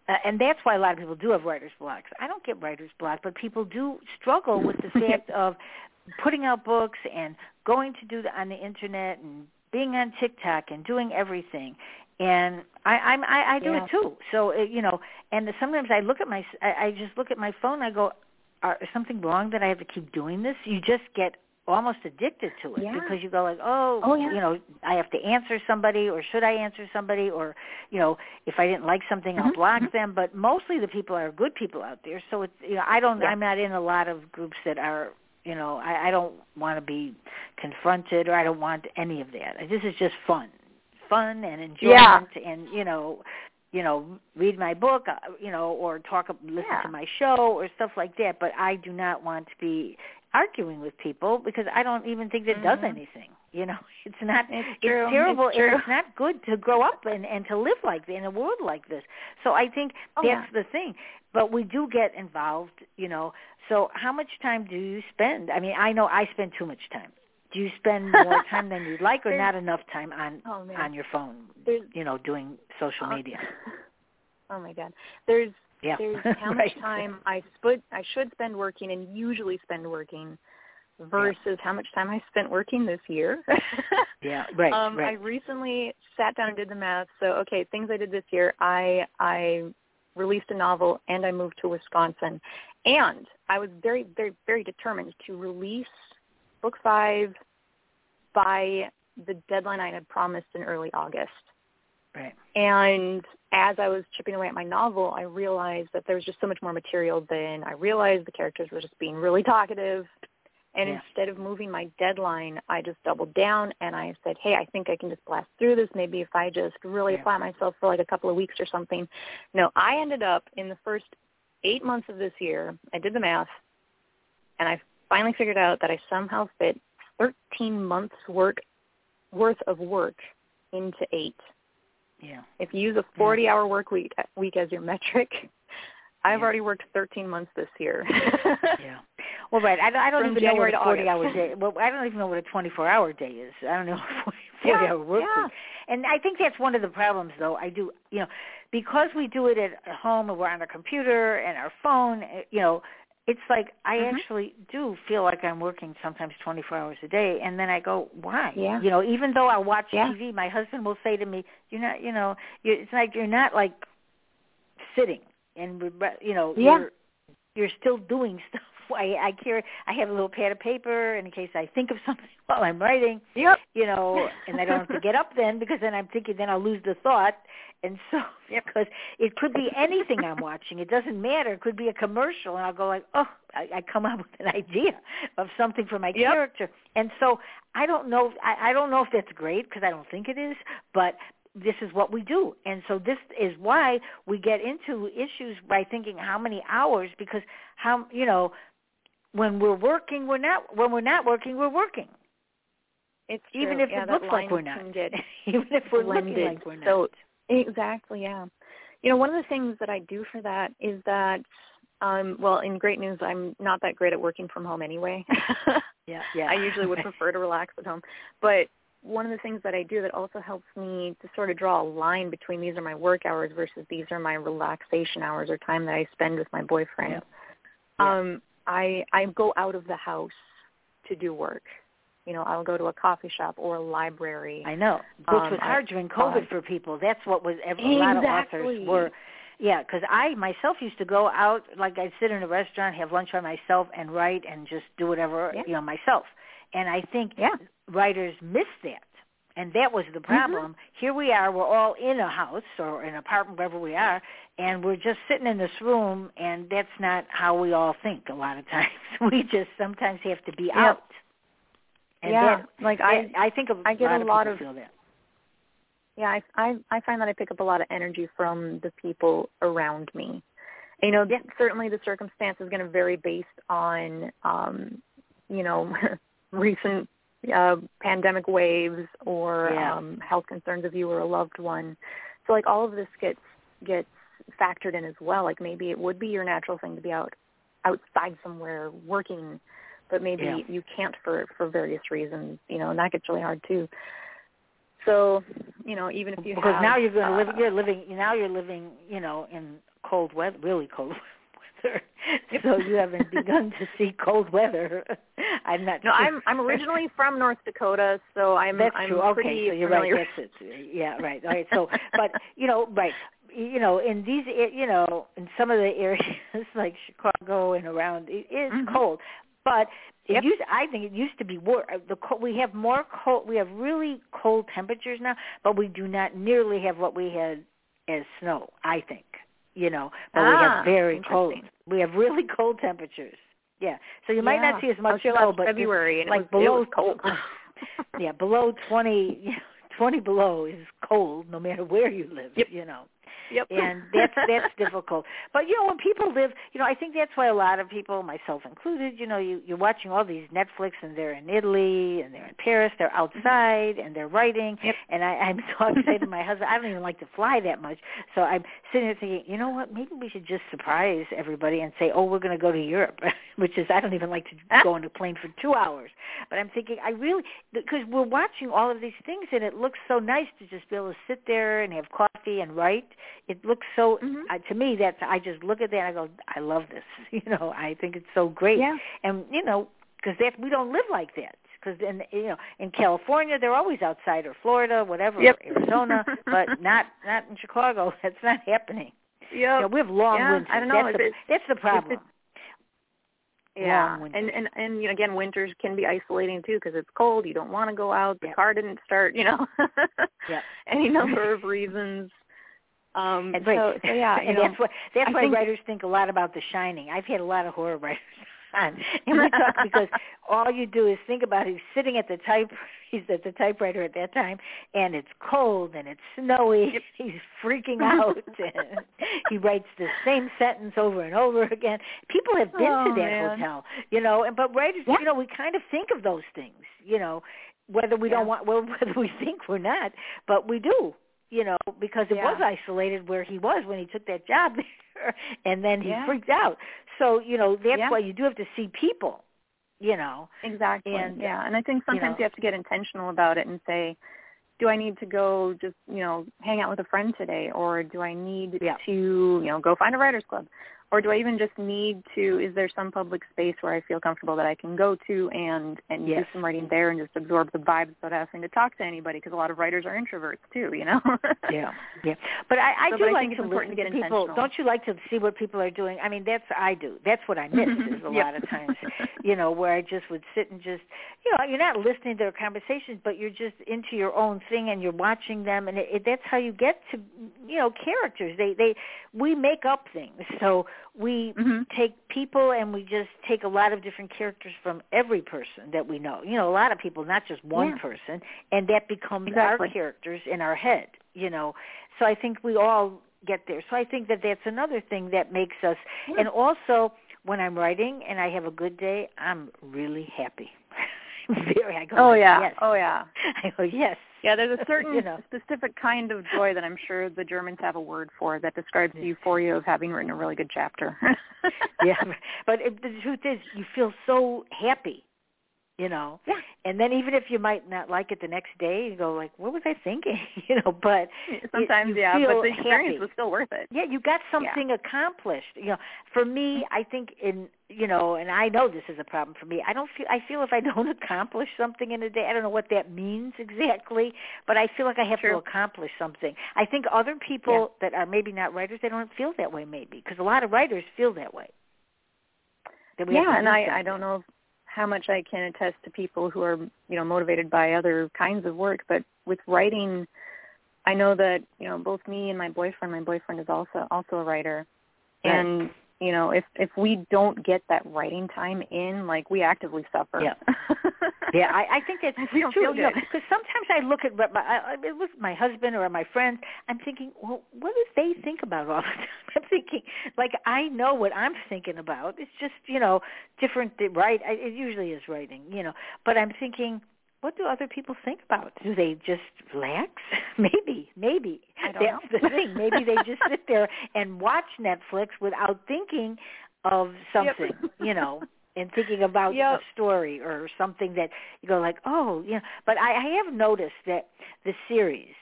uh, and that's why a lot of people do have writer's blocks. I don't get writer's block, but people do struggle with the fact of putting out books and going to do the, on the internet and being on TikTok and doing everything. And I, I'm, I, I do Yeah. it too. So it, you know, and sometimes I look at my, I, I just look at my phone. I go, are, is something wrong that I have to keep doing this? You just get almost addicted to it Yeah. because you go like, oh, Oh, yeah. you know, I have to answer somebody, or should I answer somebody, or you know, if I didn't like something, I'll Mhm, block mhm. them. But mostly the people are good people out there. So it's, you know, I don't, Yeah. I'm not in a lot of groups that are you know I, I don't want to be confronted or I don't want any of that. This is just fun, fun and enjoyment, and you know, you know, read my book, uh, you know, or talk, listen yeah. to my show or stuff like that. But I do not want to be arguing with people because I don't even think that mm-hmm. does anything. You know, it's not. It's, it's terrible. It's, true. it's not good to grow up and and to live like in a world like this. So I think oh, that's yeah. the thing. But we do get involved. You know, so how much time do you spend? I mean, I know I spend too much time. Do you spend more time than you'd like, or not enough time on oh, on your phone? There's, you know, doing social uh, media. Oh my God. There's yeah. there's how right. much time I split I should spend working and usually spend working versus yeah. how much time I spent working this year. yeah, right, um, right. I recently sat down and did the math. So okay, things I did this year. I I released a novel and I moved to Wisconsin, and I was very very very determined to release book five by the deadline I had promised in early August. Right. And as I was chipping away at my novel, I realized that there was just so much more material than I realized. The characters were just being really talkative. And yeah. instead of moving my deadline, I just doubled down and I said, hey, I think I can just blast through this. Maybe if I just really yeah. apply myself for like a couple of weeks or something. No, I ended up in the first eight months of this year, I did the math, and I finally figured out that I somehow fit 13 months work worth of work into eight. Yeah. If you use a 40-hour work week week as your metric, I've yeah. already worked 13 months this year. yeah. Well, right. I don't, I don't From even know what January a to 40 August. hour day. Well, I don't even know what a 24 hour day is. I don't know what 40 Yeah, hour work yeah. week. And I think that's one of the problems, though. I do, you know, because we do it at home and we're on our computer and our phone. eh, You know, it's like I Mhm. actually do feel like I'm working sometimes 24 hours a day, and then I go, why? Yeah. You know, even though I watch Yeah. TV, my husband will say to me, "You're not, you know, you're, it's like you're not like sitting and you know Yeah. you're you're still doing stuff. I I carry I have a little pad of paper in case I think of something while I'm writing, Yep. you know, and I don't have to get up then because then I'm thinking then I'll lose the thought. And so Yep. because it could be anything I'm watching. It doesn't matter. It could be a commercial and I'll go like, "Oh, I, I come up with an idea of something for my Yep. character." And so I don't know I, I don't know if that's great because I don't think it is, but this is what we do. And so this is why we get into issues by thinking how many hours because how you know when we're working we're not when we're not working we're working. It's Even true. if yeah, it looks like we're not. Even if we're blended. looking like we're not. So exactly, yeah. You know, one of the things that I do for that is that um well, in great news, I'm not that great at working from home anyway. yeah, yeah. I usually would prefer to relax at home. But one of the things that I do that also helps me to sort of draw a line between these are my work hours versus these are my relaxation hours or time that I spend with my boyfriend. Yeah. Yeah. Um I I go out of the house to do work. You know, I'll go to a coffee shop or a library. I know, which Um, was I- hard during COVID uh, for people. That's what was every, a lot of authors were. Yeah, because I myself used to go out, like I'd sit in a restaurant, have lunch by myself, and write and just do whatever Yeah. you know myself. And I think Yeah. writers miss that, and that was the problem. Here we are, we're all in a house or an apartment, wherever we are, and we're just sitting in this room, and that's not how we all think. A lot of times, we just sometimes have to be Yep. out. And yeah, that, like I I think a I get lot a of lot of- feel that. yeah, I I I find that I pick up a lot of energy from the people around me. You know, Yeah. certainly the circumstance is going to vary based on um, you know, recent uh pandemic waves or Yeah. um health concerns of you or a loved one. So like all of this gets gets factored in as well. Like maybe it would be your natural thing to be out outside somewhere working but maybe Yeah. you can't for for various reasons, you know, and that gets really hard too. So, you know, even if you because have, now you're going to live. uh, You're living. Now you're living. You know, in cold weather, really cold weather. So you haven't begun to see cold weather. I'm not. No, sure. I'm I'm originally from North Dakota, so I'm That's I'm true. pretty Okay, so you're familiar. right. That's it. Yeah, right. All right. So, but you know, right. You know, in these, you know, in some of the areas like Chicago and around, it is Mhm. cold. But it Yep. used. I think it used to be war. The cold, we have more cold. We have really cold temperatures now, but we do not nearly have what we had as snow. I think. You know, but we Ah, have very cold. We have really cold temperatures. Yeah. So you might not see as much snow, but February and like it was, below cold. yeah, below 20, you know, 20 below is cold no matter where you live, Yep. you know. Yep. And that's that's difficult. But you know, when people live, you know, I think that's why a lot of people, myself included, you know, you you're watching all these Netflix and they're in Italy and they're in Paris, they're mm-hmm. outside and they're writing. Yep. And I, I'm so excited to my husband. I don't even like to fly that much, so I'm sitting there thinking, you know what? Maybe we should just surprise everybody and say, oh, we're going to go to Europe, which is I don't even like to go on a plane for two hours. But I'm thinking, I really because we're watching all of these things and it looks so nice to just be able to sit there and have coffee and write. It looks so mm-hmm. uh, to me that's I just look at that and I go, I love this. You know, I think it's so great. Yeah. And you know, because that we don't live like that. Because in you know in California they're always outside or Florida, whatever, yep. Arizona, but not not in Chicago. That's not happening. Yeah. You know, we have long yeah, winters. I don't know. That's, the, that's the problem. Yeah, and and and you know, again, winters can be isolating too because it's cold. You don't want to go out. The Yep. car didn't start. You know, Yep. any number of reasons. Um, And, right. so, so yeah, you and know, that's why that's I why think- writers think a lot about The Shining. I've had a lot of horror writers on, and we talk because all you do is think about he's sitting at the type he's at the typewriter at that time, and it's cold and it's snowy. Yep. He's freaking out, and he writes the same sentence over and over again. People have been Oh, to that man. hotel, you know, and but writers, Yeah. you know, we kind of think of those things, you know, whether we Yeah. don't want, well, whether we think we're not, but we do you know, because it Yeah. was isolated where he was when he took that job there, and then he Yeah. freaked out. So you know that's Yeah. why you do have to see people, you know. Exactly. And, yeah, and I think sometimes know- you have to get intentional about it and say, do I need to go just you know hang out with a friend today, or do I need Yeah. to you know go find a writers club, or do I even just need to? Is there some public space where I feel comfortable that I can go to and and Yes. do some writing there and just absorb the vibes without having to talk to anybody? Because a lot of writers are introverts too, you know. Yeah, yeah. But I, I So, do but I like it's to important listen to get people. Don't you like to see what people are doing? I mean, that's I do. That's what I miss is a Yep. lot of times. You know, where I just would sit and just, you know, you're not listening to their conversations, but you're just into your own thing and you're watching them, and it, it, that's how you get to, you know, characters. They they we make up things, so we Mhm. take people and we just take a lot of different characters from every person that we know. You know, a lot of people, not just one Yeah. person, and that becomes Exactly. our characters in our head. You know, so I think we all get there. So I think that that's another thing that makes us. Yeah. And also, when I'm writing and I have a good day, I'm really happy. Very. I go. Oh yeah. Yes. Oh yeah. I go yes. Yeah, there's a certain You know. specific kind of joy that I'm sure the Germans have a word for that describes the euphoria of having written a really good chapter. yeah, but it, the truth is, you feel so happy, you know. Yeah. And then even if you might not like it the next day, you go like, "What was I thinking?" you know. But Sometimes, yeah, but the experience happy. was still worth it. yeah, you got something accomplished. You know, for me, mm-hmm. I think in you know, and I know this is a problem for me. I don't feel. I feel if I don't accomplish something in a day, I don't know what that means exactly, but I feel like I have to accomplish something. I think other people that are maybe not writers, they don't feel that way, maybe because a lot of writers feel that way. That we have to Yeah, and I I don't know how much I can attest to people who are you know motivated by other kinds of work, but with writing, I know that you know both me and my boyfriend. My boyfriend is also also a writer, Right. and you know if if we don't get that writing time in, like we actively suffer. Yeah. Yeah, I, I think that's We don't true. feel you know, because sometimes I look at what my, I, I- with my husband or my friends, I'm thinking, well, what do they think about all the time? I'm thinking, like, I know what I'm thinking about. It's just, you know, different. Right? It usually is writing, you know. But I'm thinking, what do other people think about? Do they just relax? maybe, maybe. I don't That's know. the thing. Maybe they just sit there and watch Netflix without thinking of something, you know, and thinking about Yep. a story or something that you go like, oh, yeah. But I, I have noticed that the series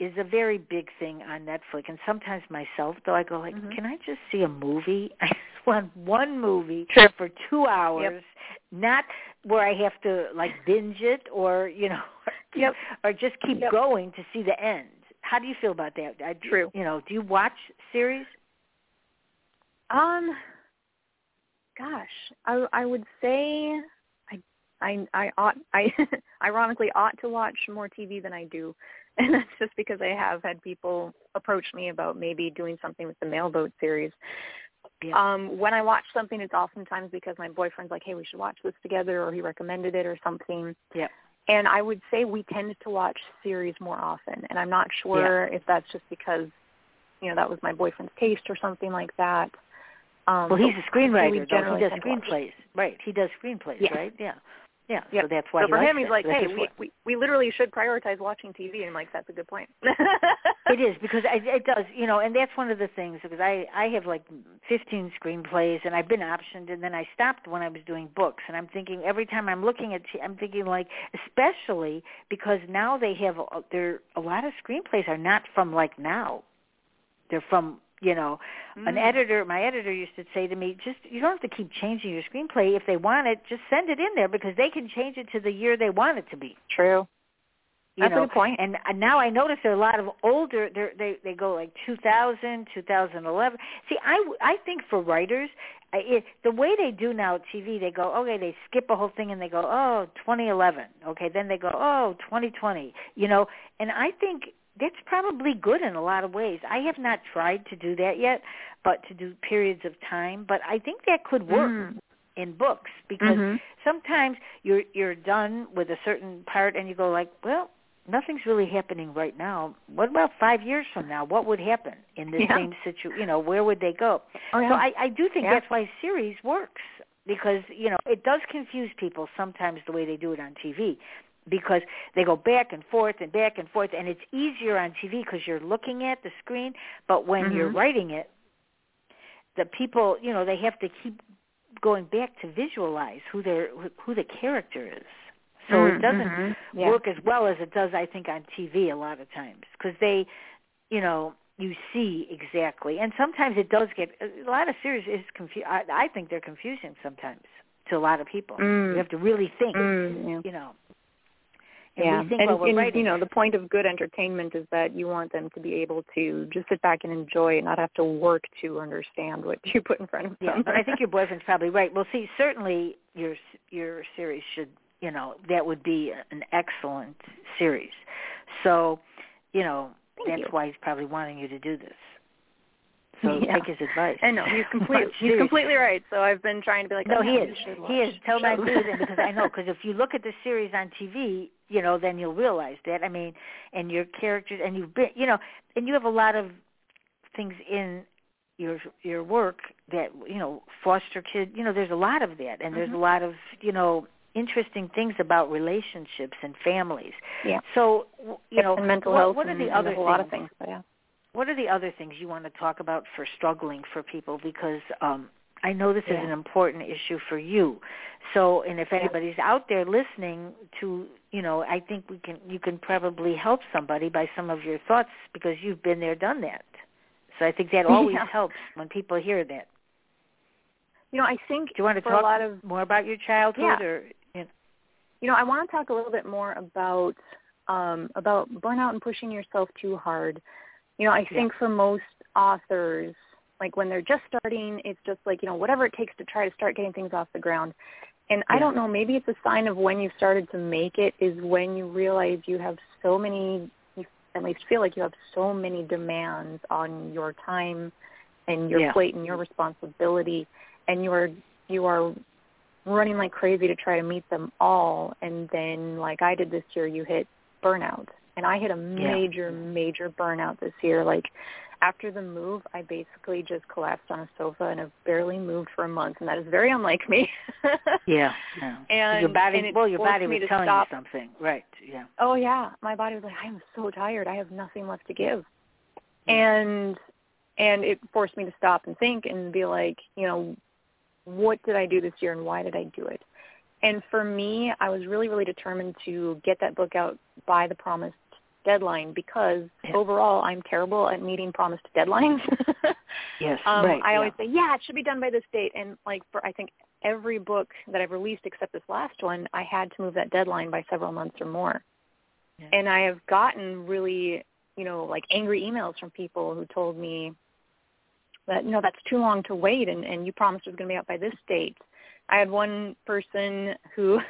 is a very big thing on Netflix, and sometimes myself, though, I go like, Mhm. can I just see a movie? I just want one movie True. for two hours, not where I have to like binge it or you know, Yep. or just keep Yep. going to see the end. How do you feel about that? I, True. You know, do you watch series? Um, gosh, I I would say I I I ought I ironically ought to watch more TV than I do, and that's just because I have had people approach me about maybe doing something with the Mailboat series. Yeah. Um, when I watch something, it's oftentimes because my boyfriend's like, "Hey, we should watch this together," or he recommended it or something. Yeah. And I would say we tend to watch series more often, and I'm not sure if that's just because you know that was my boyfriend's taste or something like that. Um, well, he's a screenwriter. though. He does tend to watch. screenplays, right? He does screenplays, Yeah. right? Yeah, yeah. Yep. So that's why so for him, he's it. like, That's hey, we, we we literally should prioritize watching TV, and I'm like, that's a good point. It is because it, it does, you know, and that's one of the things because I I have like 15 screenplays and I've been optioned and then I stopped when I was doing books and I'm thinking every time I'm looking at I'm thinking like especially because now they have uh, a- there a lot of screenplays are not from like now. They're from you know an Mm. editor my editor used to say to me just you don't have to keep changing your screenplay if they want it just send it in there because they can change it to the year they want it to be True. you That's a good point. and uh, now i notice there are a lot of older they're, they they go like 2000 2011 see i i think for writers it, the way they do now at tv they go okay they skip a whole thing and they go oh 2011 okay then they go oh 2020 you know and i think that's probably good in a lot of ways i have not tried to do that yet but to do periods of time but i think that could work Mm. in books because Mhm. sometimes you're you're done with a certain part and you go like, well, nothing's really happening right now. What about 5 years from now? What would happen in the Yeah. same situation? you know, where would they go? Oh, yeah. So I I do think Yeah. that's why series works because, you know, it does confuse people sometimes the way they do it on TV because they go back and forth and back and forth and it's easier on TV because you're looking at the screen, but when you're Mhm. writing it the people, you know, they have to keep going back to visualize who their who the character is. So it Mm, doesn't mhm. Yeah. work as well as it does, I think, on TV a lot of times because they, you know, you see exactly, and sometimes it does get a lot of series is confu- I, I think they're confusing sometimes to a lot of people. Mm. You have to really think, Mm, yeah. you know. And yeah, we think and, while we're and you know the point of good entertainment is that you want them to be able to just sit back and enjoy, and not have to work to understand what you put in front of Yeah, them. but I think your boyfriend's probably right. Well, see, certainly your your series should, you know, that would be an excellent series. So, you know, Thank that's you. why he's probably wanting you to do this. So Yeah. take his advice. And no, he's complete. Watch he's completely right. So I've been trying to be like, No, oh, he is. He is. Tell my dude because I know because if you look at the series on TV, you know, then you'll realize that. I mean, and your characters, and you've been, you know, and you have a lot of things in your your work that you know foster kid. You know, there's a lot of that, and there's Mhm. a lot of you know interesting things about relationships and families. Yeah. So you know, and mental what, health. what are the and other a lot of things? yeah. What are the other things you want to talk about for struggling for people? Because um, I know this is an important issue for you. So, and if Yeah. anybody's out there listening to, you know, I think we can, you can probably help somebody by some of your thoughts because you've been there, done that. So I think that always Yeah. helps when people hear that. You know, I think Do you want to talk a lot of more about your childhood, Yeah. or you know, you know, I want to talk a little bit more about um, about burnout and pushing yourself too hard. You know, I think for most authors, like when they're just starting, it's just like you know whatever it takes to try to start getting things off the ground. And I don't know, maybe it's a sign of when you've started to make it is when you realize you have so many, you at least feel like you have so many demands on your time and your Yeah. plate and your responsibility, and you are you are running like crazy to try to meet them all and then like I did this year you hit burnout and I hit a major major burnout this year like after the move I basically just collapsed on a sofa and have barely moved for a month and that is very unlike me yeah, yeah. And- your body, and well, your body was telling stop. you something, right? Yeah, oh yeah my body was like I'm so tired I have nothing left to give Yeah. and and it forced me to stop and think and be like you know what did I do this year and why did I do it and for me I was really really determined to get that book out by the promised deadline because Yeah. overall I'm terrible at meeting promised deadlines yes, um, right. I yeah. always say, yeah, it should be done by this date. And like for I think every book that I've released except this last one, I had to move that deadline by several months or more. Yeah. And I have gotten really, you know, like angry emails from people who told me that no, that's too long to wait, and and you promised it was going to be out by this date. I had one person who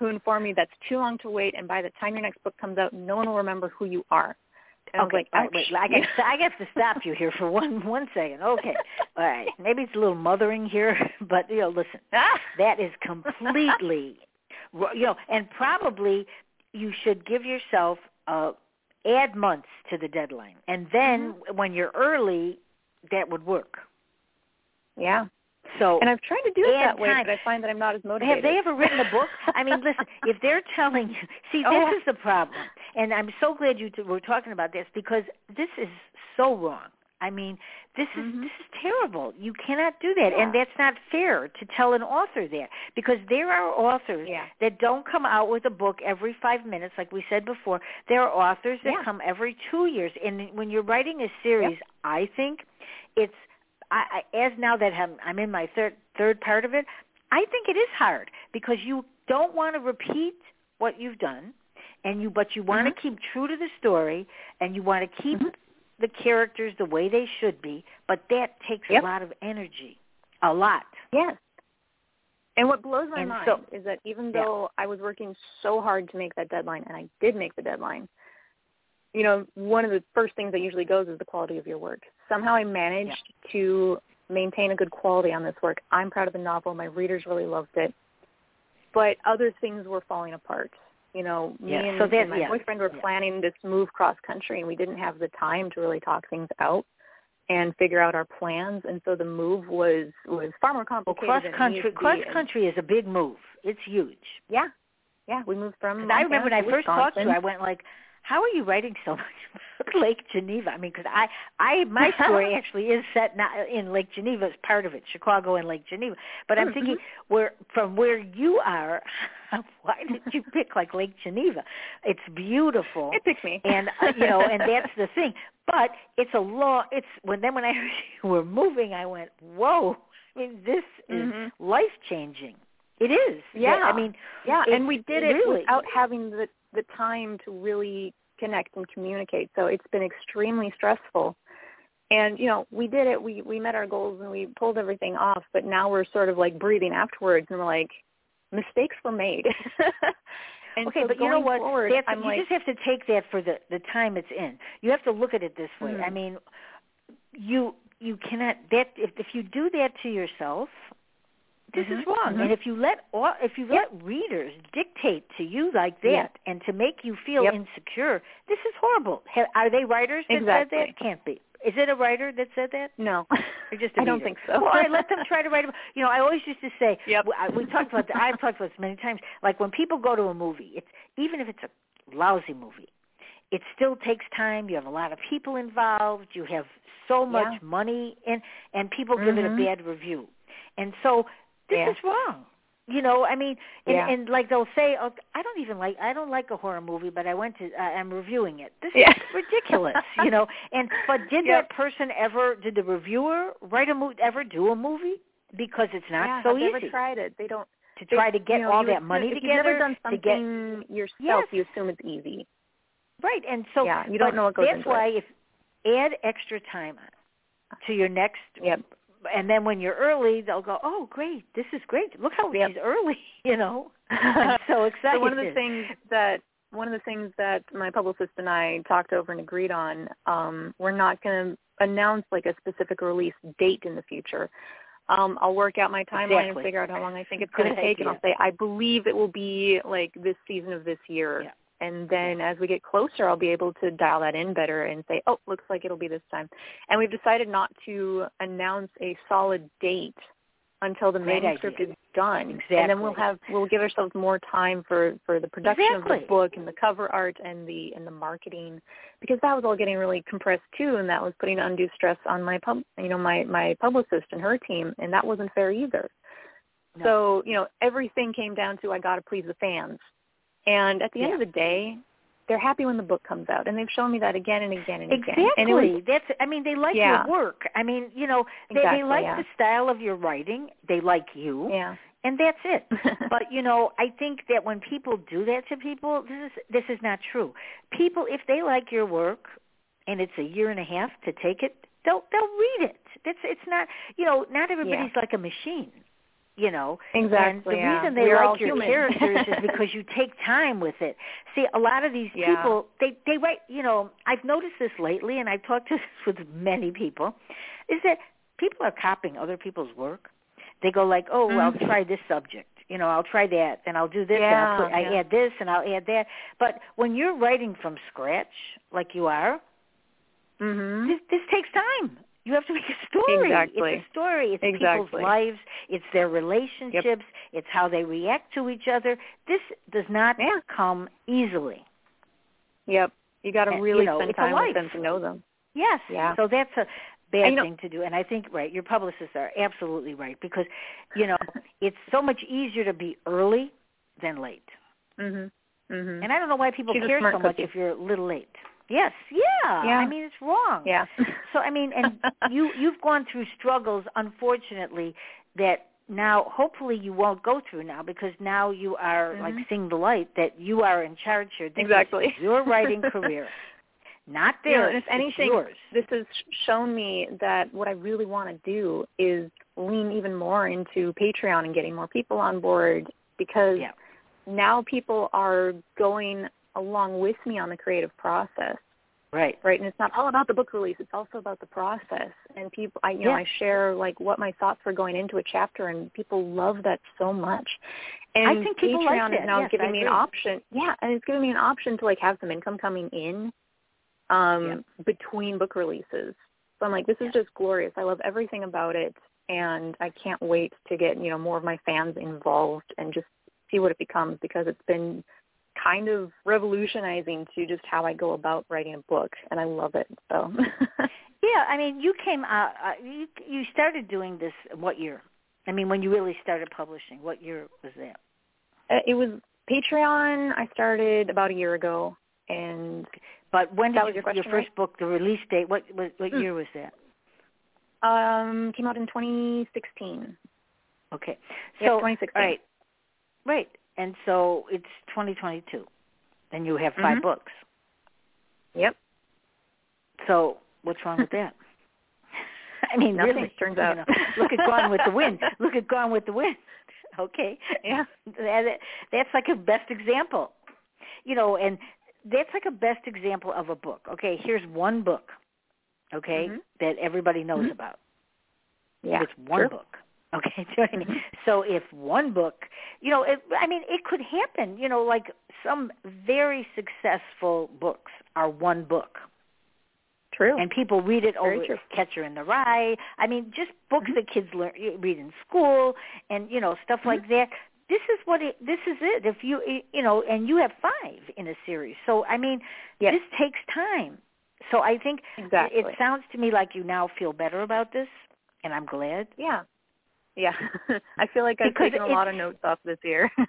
who informed me that's too long to wait, and by the time your next book comes out, no one will remember who you are. And I Okay, like, all right, wait, I got I got to stop you here for one one second. Okay, all right, maybe it's a little mothering here, but you know, listen, that is completely, you know, and probably you should give yourself a add months to the deadline, and then Mm-hmm. when you're early, that would work. Yeah. So And I've tried to do it that way, time. but I find that I'm not as motivated. Have they ever written a book? I mean, listen, if they're telling you, see, Oh, this yeah. is the problem, and I'm so glad you two were talking about this because this is so wrong. I mean, this is Mhm. this is terrible. You cannot do that, and that's not fair to tell an author that because there are authors Yeah. that don't come out with a book every five minutes, like we said before. There are authors that Yeah. come every two years, and when you're writing a series, I think it's I, I, as now that I'm, I'm in my third third part of it, I think it is hard because you don't want to repeat what you've done, and you but you want Mhm. to keep true to the story, and you want to keep Mhm. the characters the way they should be. But that takes Yep. a lot of energy, a lot. Yes. And what blows my And mind so- is that even Yeah. though I was working so hard to make that deadline, and I did make the deadline, you know, one of the first things that usually goes is the quality of your work. Somehow I managed to maintain a good quality on this work. I'm proud of the novel. My readers really loved it. But other things were falling apart. You know, me Yeah, and, so that- and my yeah, boyfriend were yeah. planning this move cross country, and we didn't have the time to really talk things out and figure out our plans. And so the move was was far more Well, complicated. cross than country, cross country is a big move. It's huge. Yeah, yeah. We moved from I remember when I first talked to you, I went like, "How are you writing so much about Lake Geneva?" I mean, because I, I, my story actually is set not in Lake Geneva. It's part of it, Chicago and Lake Geneva. But I'm Mhm. thinking, where from where you are, why did you pick like Lake Geneva? It's beautiful. It picked me. and uh, you know, and that's the thing. But it's a law. It's when then when I heard you were moving, I went, "Whoa!" I mean, this is Mhm. life changing. It is. Yeah. I mean, Yeah, It- and we did it really- without having the the time to really connect and communicate. So it's been extremely stressful. And you know, we did it. We we met our goals and we pulled everything off. But now we're sort of like breathing afterwards, and we're like, mistakes were made. and okay, so but you know what? Forward, I'm you like, just have to take that for the the time it's in. You have to look at it this way. Mhm. I mean, you you cannot that if if you do that to yourself, this is Mhm, wrong. mhm. And if you let au- if you Yep. let readers dictate to you like that Yep. and to make you feel Yep. insecure, this is horrible. Are they writers that Exactly. said that? Can't be. Is it a writer that said that? no, Or just a I don't think so. Well, I let them try to write a. You know, I always used to say. Yep. w- I- We talked about. The, I've talked about this many times. Like when people go to a movie, it's even if it's a lousy movie, it still takes time. You have a lot of people involved. You have so much Yeah. money, and and people give it a Mhm. bad review, and so this Yeah. is wrong. You know, I mean, and, Yeah. and like they'll say, oh, I don't even like, I don't like a horror movie, but I went to, uh, I'm reviewing it. This Yeah. is ridiculous, you know. And but did Yep. that person ever, did the reviewer write a movie, ever do a movie? Because it's not yeah, so easy ever tried it? They don't. to they- try to get you know, all that assume- money together You've never done to get yourself. Yes. You assume it's easy. right. And so Yeah, you don't know what goes That's into why it. if add extra time on to your next Yep. And then when you're early, they'll go, "Oh, great! This is great! Look how Yep. she's early!" You know, I'm so excited. So one of the things that one of the things that my publicist and I talked over and agreed on, um, we're not going to announce like a specific release date in the future. Um, I'll work out my timeline Exactly. and figure out how long I think it's going to take, and. I'll say I believe it will be like this season of this year. Yeah. And then as we get closer, I'll be able to dial that in better and say, oh, looks like it'll be this time. And we've decided not to announce a solid date until the Great manuscript idea. is done. Exactly. And then we'll have we'll give ourselves more time for for the production of the book and the cover art and the and the marketing because that was all getting really compressed too and that was putting undue stress on my pub you know my my publicist and her team and that wasn't fair either. No. So, you know, everything came down to I got to please the fans. And at the end of the day, they're happy when the book comes out and they've shown me that again and again and again. Exactly. It was, That's. I mean, they like Yeah. your work. I mean, you know, they Exactly, they like yeah. the style of your writing. They like you, yeah. and that's it. but you know, I think that when people do that to people, this is this is not true. People, if they like your work, and it's a year and a half to take it, they'll they'll read it. That's it's not. You know, not everybody's like a machine. You know, Exactly. and the yeah. reason they We're like your human. characters is because you take time with it. See, a lot of these Yeah. people, they they write. You know, I've noticed this lately, and I've talked to this with many people, is that people are copying other people's work. They go like, "Oh, well, Mhm. try this subject," You know, I'll try that, and I'll do this, yeah, and I'll put. I add this, and I'll add that. But when you're writing from scratch, like you are, Mhm. this, this takes time. You have to make a story. Exactly. It's a story. It's Exactly. people's lives. It's their relationships. It's how they react to each other. This does not Yeah. come easily. Yep. You got to And, you really know, spend time with them to know them. Yes. Yeah. So that's a bad And, you know- thing to do. And I think right, your publicists are absolutely right because, you know, it's so much easier to be early than late. Mhm. Mhm. And I don't know why people She's care so much cookie. if you're a little late. Yes. Yeah. Yeah. I mean, it's wrong. yeah. So I mean, and you you've gone through struggles, unfortunately, that now hopefully you won't go through now because now you are like Mhm. seeing the light that you are in charge here. This is Exactly. your writing career, not theirs. and if anything, yours. this has shown me that what I really want to do is lean even more into Patreon and getting more people on board because Yeah. now people are going along with me on the creative process, Right. right? And it's not all about the book release; it's also about the process. And people, I you know, I share like what my thoughts were going into a chapter, and people love that so much. And I think people Patreon is now Yes, giving I me an option. Yeah, and it's giving me an option to like have some income coming in um Yeah. between book releases. So I'm like, this is Yeah. just glorious. I love everything about it and I can't wait to get, you know, more of my fans involved and just see what it becomes because it's been kind of revolutionizing to just how I go about writing a book and I love it. So Yeah, I mean, you came out. Uh, you you started doing this what year? I mean, when you really started publishing, what year was that? Uh, it was Patreon I started about a year ago and But when That did was you, your first book, the release date? What what, what Hmm. year was that? um came out in 2016. Okay, Yep, so 2016. right, right, and so it's 2022, and you have 5 Mhm. books. Yep. So what's wrong with that? I mean, Nothing, really, turns you out. know, look at Gone with the Wind. Look at Gone with the Wind. Okay, Yeah. that, that's like a best example, you know, and that's like a best example of a book. Okay, here's one book, okay, Mhm. that everybody knows Mhm. about. Yeah. It's one sure. book. Okay, do you know what I mean? So if one book, you know, it, I mean, it could happen. You know, like some very successful books are one book, True. and people read it over true. Catcher in the Rye. I mean, just books Mhm. that kids learn read in school, and you know, stuff like Mm-hmm. that. This is what it. This is it. If you, you know, and you have five in a series, so I mean, Yes. this takes time. So I think Exactly. it sounds to me like you now feel better about this, and I'm glad. Yeah. Yeah. I feel like I've Because taken a lot of notes off this year.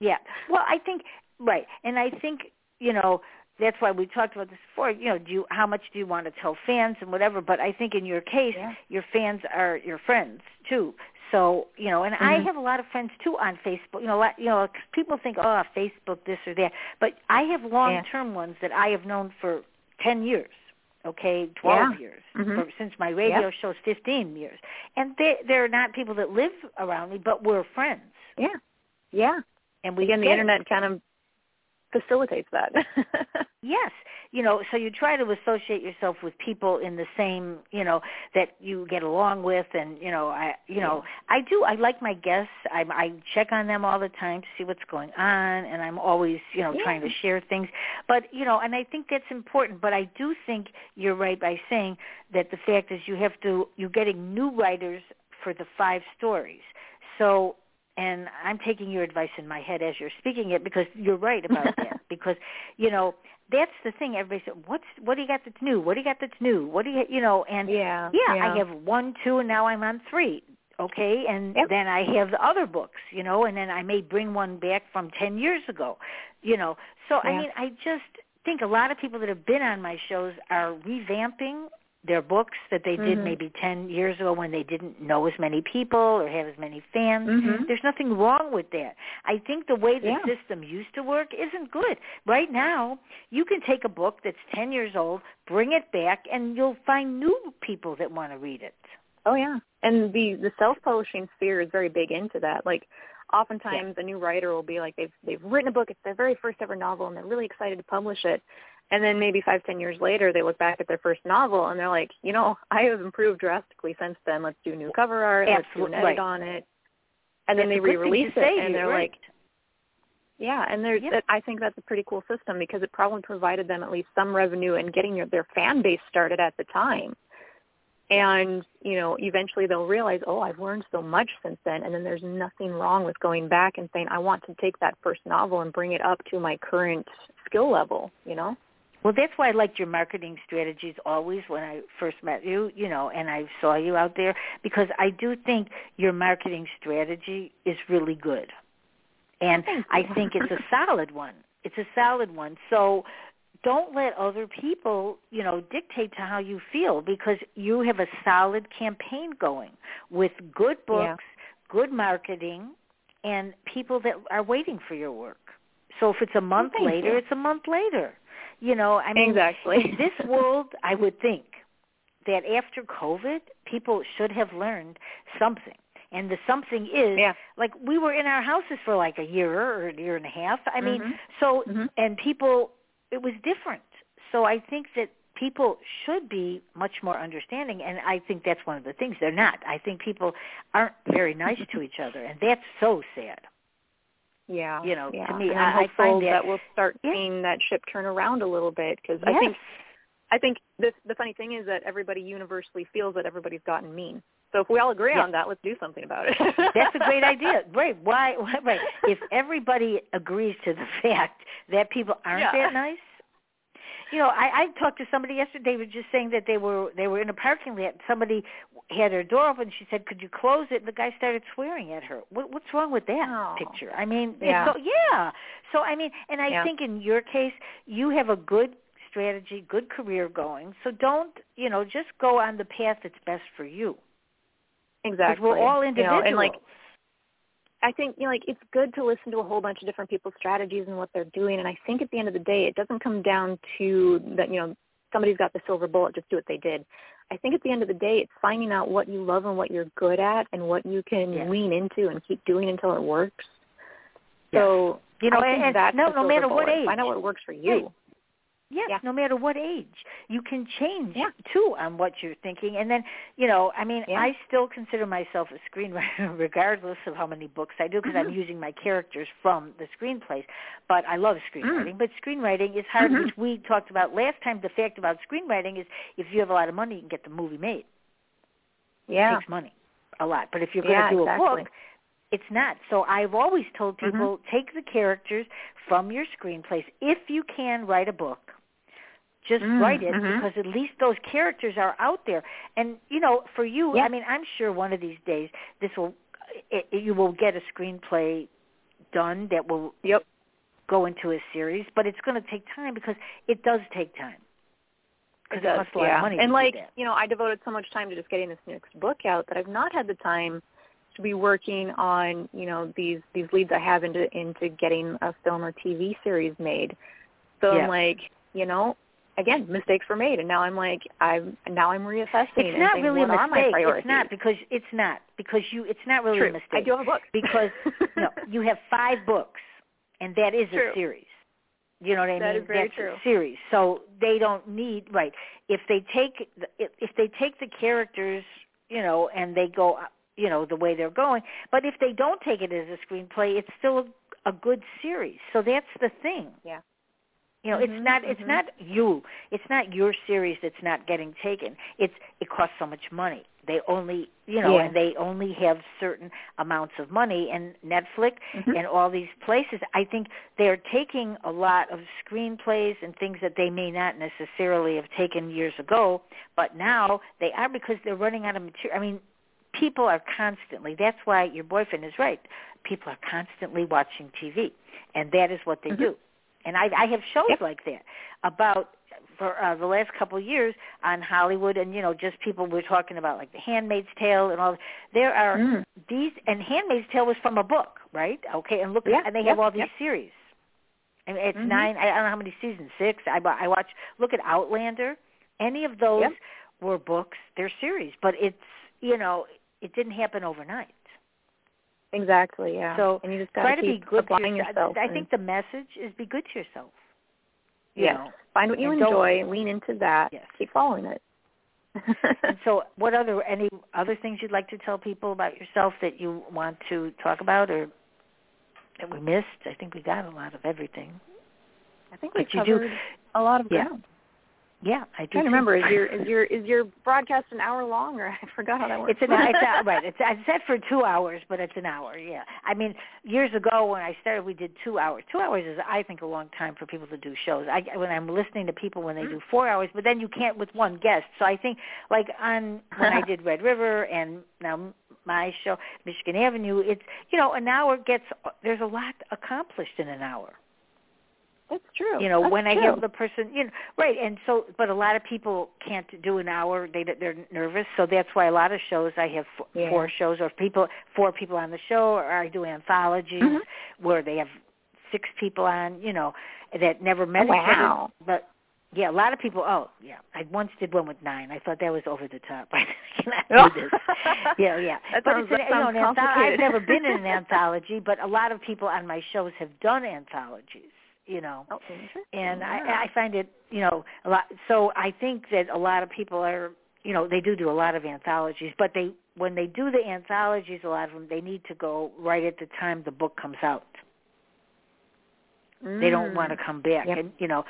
Yeah. Well, I think right, and I think you know that's why we talked about this before. You know, do you how much do you want to tell fans and whatever? But I think in your case, Yeah. your fans are your friends too. So you know, and I Mhm. have a lot of friends too on Facebook. You know, lot- you know, people think, oh, Facebook this or that, but I have long-term ones that I have known for ten years. Okay, twelve Yeah. years Mhm. for, since my radio Yep. show's fifteen years, and they they're not people that live around me, but we're friends, yeah. Yeah. and we Again, the it. internet kind of facilitates that. Yes, you know, so you try to associate yourself with people in the same, you know, that you get along with, and you know, I, you know, I do. I like my guests. I, I check on them all the time to see what's going on, and I'm always, you know, trying to share things. But you know, and I think that's important. But I do think you're right by saying that the fact is you have to you're getting new writers for the five stories. So and I'm taking your advice in my head as you're speaking it because you're right about that. Because you know that's the thing. Everybody said, "What's what do you got that's new? What do you got that's new? What do you you know?" And yeah. yeah, I have one, two, and now I'm on three. Okay, and Yep. then I have the other books, you know, and then I may bring one back from ten years ago, you know. So I mean, I just think a lot of people that have been on my shows are revamping their books that they did Mhm. maybe 10 years ago when they didn't know as many people or have as many fans. Mhm. There's nothing wrong with that. I think the way the Yeah. system used to work isn't good. Right now, you can take a book that's 10 years old, bring it back, and you'll find new people that want to read it. Oh yeah. And the the self-publishing sphere is very big into that. Like oftentimes a new writer will be like they've they've written a book, it's their very first ever novel and they're really excited to publish it. And then maybe five, ten years later they look back at their first novel and they're like, you know, I have improved drastically since then. Let's do new cover art, let's do an edit on it. and then they a good thing re-release it, say, and they're right. like, yeah, and there's. Yeah. I think that's a pretty cool system because it probably provided them at least some revenue and getting your, their fan base started at the time. And you know, eventually they'll realize, oh, I've learned so much since then, and then there's nothing wrong with going back and saying, I want to take that first novel and bring it up to my current skill level. You know. Well, that's why I liked your marketing strategies always when I first met you, you know, and I saw you out there because I do think your marketing strategy is really good. And I think it's a solid one. It's a solid one. So don't let other people, you know, dictate to how you feel because you have a solid campaign going with good books, good marketing, and people that are waiting for your work. So if it's a month thank later, you. it's a month later. You know, I mean, Exactly. this world, I would think that after COVID, people should have learned something. And the something is Yeah. like we were in our houses for like a year or a year and a half. I mean, Mhm. so Mhm. and people it was different. So I think that people should be much more understanding and I think that's one of the things they're not. I think people aren't very nice to each other and that's so sad. Yeah. You know, to yeah. me, and I- I'm find hopeful that- we'll start Yeah. seeing that ship turn around a little bit because I think I think the the funny thing is that everybody universally feels that everybody's gotten mean. So if we all agree Yeah. on that, let's do something about it. That's a great idea. Right. Why right. If everybody agrees to the fact that people aren't Yeah. that nice. You know, I, I talked to somebody yesterday. They were just saying that they were they were in a parking lot. Somebody had her door open. She said, "Could you close it?" And the guy started swearing at her. What, what's wrong with that Oh. picture? I mean, Yeah. so yeah. So I mean, and I Yeah. think in your case, you have a good strategy, good career going. So don't you know just go on the path that's best for you. Exactly. we're all You know, individuals. and like I think you know, like it's good to listen to a whole bunch of different people's strategies and what they're doing. And I think at the end of the day, it doesn't come down to that. You know, somebody's got the silver bullet, just do what they did. I think at the end of the day, it's finding out what you love and what you're good at, and what you can Yes. lean into and keep doing until it works. Yes. So You know, and, and no, no matter what age. Find out what works for you. Yes, Yeah. no matter what age. You can change Yeah. too on what you're thinking. And then, you know, I mean, Yeah. I still consider myself a screenwriter regardless of how many books I do because I'm Mhm. using my characters from the screenplays. But I love screenwriting. Mm. But screenwriting is hard, Mhm. which we talked about last time. The fact about screenwriting is if you have a lot of money, you can get the movie made. It Yeah. takes money, a lot. But if you're going Yeah, to do exactly. a book, it's not. So I've always told Mhm. people take the characters from your screenplays. If you can write a book, just Mm, write it mhm. because at least those characters are out there. And you know, for you, Yeah. I mean, I'm sure one of these days this will it, it, you will get a screenplay done that will Yep. go into a series, but it's going to take time because it does take time. Because it, does, costs a lot yeah. of money And like, you know, I devoted so much time to just getting this next book out that I've not had the time to be working on, you know, these these leads I have into into getting a film or TV series made. So Yeah. I'm like, you know, again, mistakes were made and now I'm like I'm now I'm reassessing It's not saying, really a mistake. It's not because it's not because you. It's not really True. a mistake. I do have a book. because no, you have five books, and that is True. a series. You know what I That mean? is very That's true. a series. So they don't need right. If they take the- if, they take the characters, you know, and they go, you know, the way they're going. But if they don't take it as a screenplay, it's still a, a good series. So that's the thing. Yeah. You know, Mhm, it's not it's mhm. not you. It's not your series that's not getting taken. It's it costs so much money. They only you know, and they only have certain amounts of money and Netflix Mhm. and all these places, I think they're taking a lot of screenplays and things that they may not necessarily have taken years ago, but now they are because they're running out of material. I mean, people are constantly. That's why your boyfriend is right. People are constantly watching TV, and that is what they Mhm. do. And I, I have shows Yep. like that about for uh, the last couple of years on Hollywood, and you know, just people we're talking about like The Handmaid's Tale and all. There are Mm. these, and Handmaid's Tale was from a book, right? Okay, and look, Yeah, and they yep, have all these yep. series. I mean, it's Mhm. nine. I don't know how many seasons. Six. I I watch. Look at Outlander. Any of those Yep. were books. They're series, but it's you know, it didn't happen overnight. Exactly, yeah. So and you just gotta Try to be good to yourself. yourself. I think the message is be good to yourself. You Yes. know, Find what you and enjoy, lean into that, Yes. keep following it. and so, what other any other things you'd like to tell people about yourself that you want to talk about, or that we missed? I think we got a lot of everything. I think we covered do, a lot of ground. Yeah, I do. I remember. Is your is your is your broadcast an hour long, or I forgot how that works? It's an it's a, right. It's I set for two hours, but it's an hour. Yeah. I mean, years ago when I started, we did two hours. Two hours is, I think, a long time for people to do shows. I when I'm listening to people when they mm-hmm. do four hours, but then you can't with one guest. So I think, like on when I did Red River and now my show, Michigan Avenue, it's you know an hour gets there's a lot accomplished in an hour. That's true. You know, That's when true. I have the person, you know, right, and so, but a lot of people can't do an hour. They they're nervous, so that's why a lot of shows I have f- Yeah. four shows or people four people on the show, or I do anthologies Mhm. where they have six people on, you know, that never met Oh, each other. wow. But yeah, a lot of people. Oh, yeah, I once did one with nine. I thought that was over the top. I cannot do this. Yeah, yeah. That but sounds- it's an, that you know, an I've never been in an anthology, but a lot of people on my shows have done anthologies. You know Oh, and Yeah. I, I find it, you know, a lot. So I think that a lot of people are, you know, they do do a lot of anthologies, but they when they do the anthologies, a lot of them they need to go right at the time the book comes out. They don't Mm. want to come back, Yep. and you know,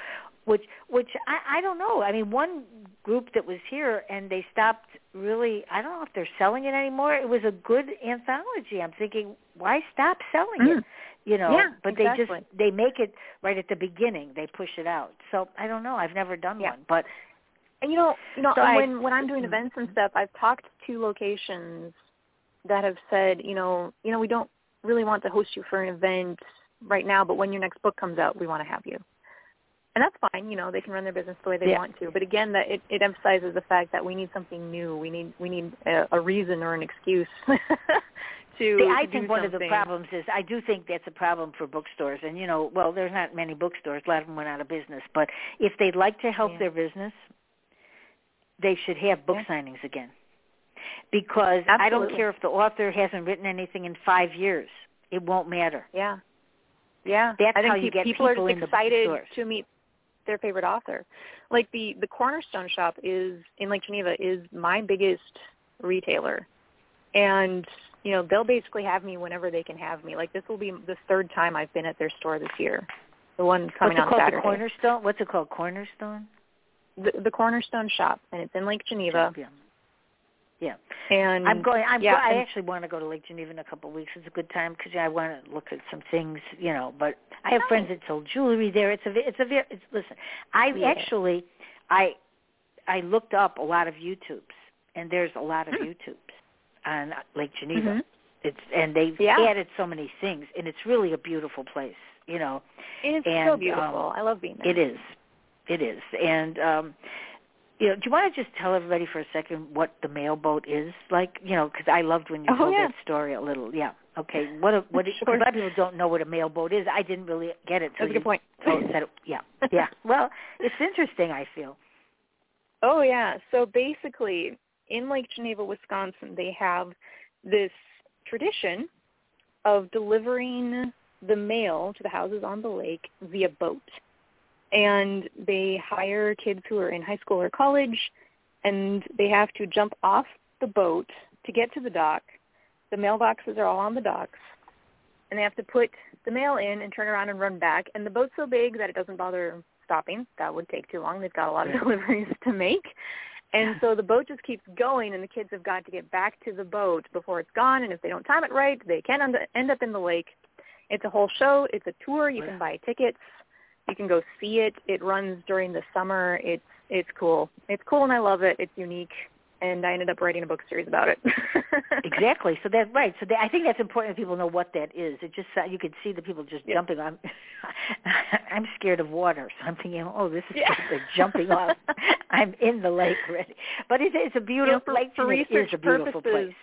which which I I don't know. I mean, one group that was here and they stopped really. I don't know if they're selling it anymore. It was a good anthology. I'm thinking, why stop selling it? You know Yeah, but they just they make it right at the beginning they push it out so i don't know i've never done Yeah. one but And you know, you know, So I- when when I'm doing Mm. events and stuff, I've talked to locations that have said, you know, you know, we don't really want to host you for an event right now, but when your next book comes out, we want to have you. And that's fine, you know, they can run their business the way they Yeah. want to. But again, that it, it emphasizes the fact that we need something new. We need we need a, a reason or an excuse to. See, I to think one of the problems is I do think that's a problem for bookstores, and you know, well, there's not many bookstores. A lot of them went out of business. But if they'd like to help Yeah. their business, they should have book Yeah. signings again. Because I don't care if the author hasn't written anything in five years; it won't matter. Yeah. Yeah. That's I think how you get people, people are in just the excited to meet their favorite author. Like the the Cornerstone shop is in Lake Geneva is my biggest retailer. And you know, they'll basically have me whenever they can have me. Like this will be the third time I've been at their store this year. The one coming What's it on called? Saturday. The Cornerstone. What's it called? Cornerstone. The, the Cornerstone shop and it's in Lake Geneva. Yeah. Yeah. And I'm going. I'm. yeah, go, I actually want to go to Lake Geneva in a couple of weeks. It's a good time because I want to look at some things, you know. But I have friends that sell jewelry there. It's a. It's a. It's listen. I Yeah. actually, I, I looked up a lot of YouTubes, and there's a lot of Hmm. YouTubes on Lake Geneva. Mhm. It's and they've Yeah. added so many things, and it's really a beautiful place, you know. It's and, so beautiful. um, I love being there. It is. It is. And um you know, do you want to just tell everybody for a second what the mail boat is like? You know, because I loved when you Oh, told yeah. that story a little. Yeah. Okay. What? A, what? Sure. A lot of people don't know what a mail boat is. I didn't really get it. That's a good point. told- said it. Yeah. Yeah. Well, it's interesting. I feel. Oh yeah. So basically, in Lake Geneva, Wisconsin, they have this tradition of delivering the mail to the houses on the lake via boat. And they hire kids who are in high school or college, and they have to jump off the boat to get to the dock. The mailboxes are all on the docks, and they have to put the mail in and turn around and run back. And the boat's so big that it doesn't bother stopping. That would take too long. They've got a lot of deliveries to make. And so the boat just keeps going, and the kids have got to get back to the boat before it's gone. And if they don't time it right, they can end up in the lake. It's a whole show. It's a tour. You can buy tickets. You can go see it. It runs during the summer. It's it's cool. It's cool, and I love it. It's unique. And I ended up writing a book series about it. Exactly. So that's right. So that, I think that's important that people know what that is. It just you could see the people just Yeah. jumping on. I'm scared of water, so I'm thinking, oh, this is Yeah. jumping off. I'm in the lake already. But it's it's a beautiful for- lake. for research is a beautiful purposes, place.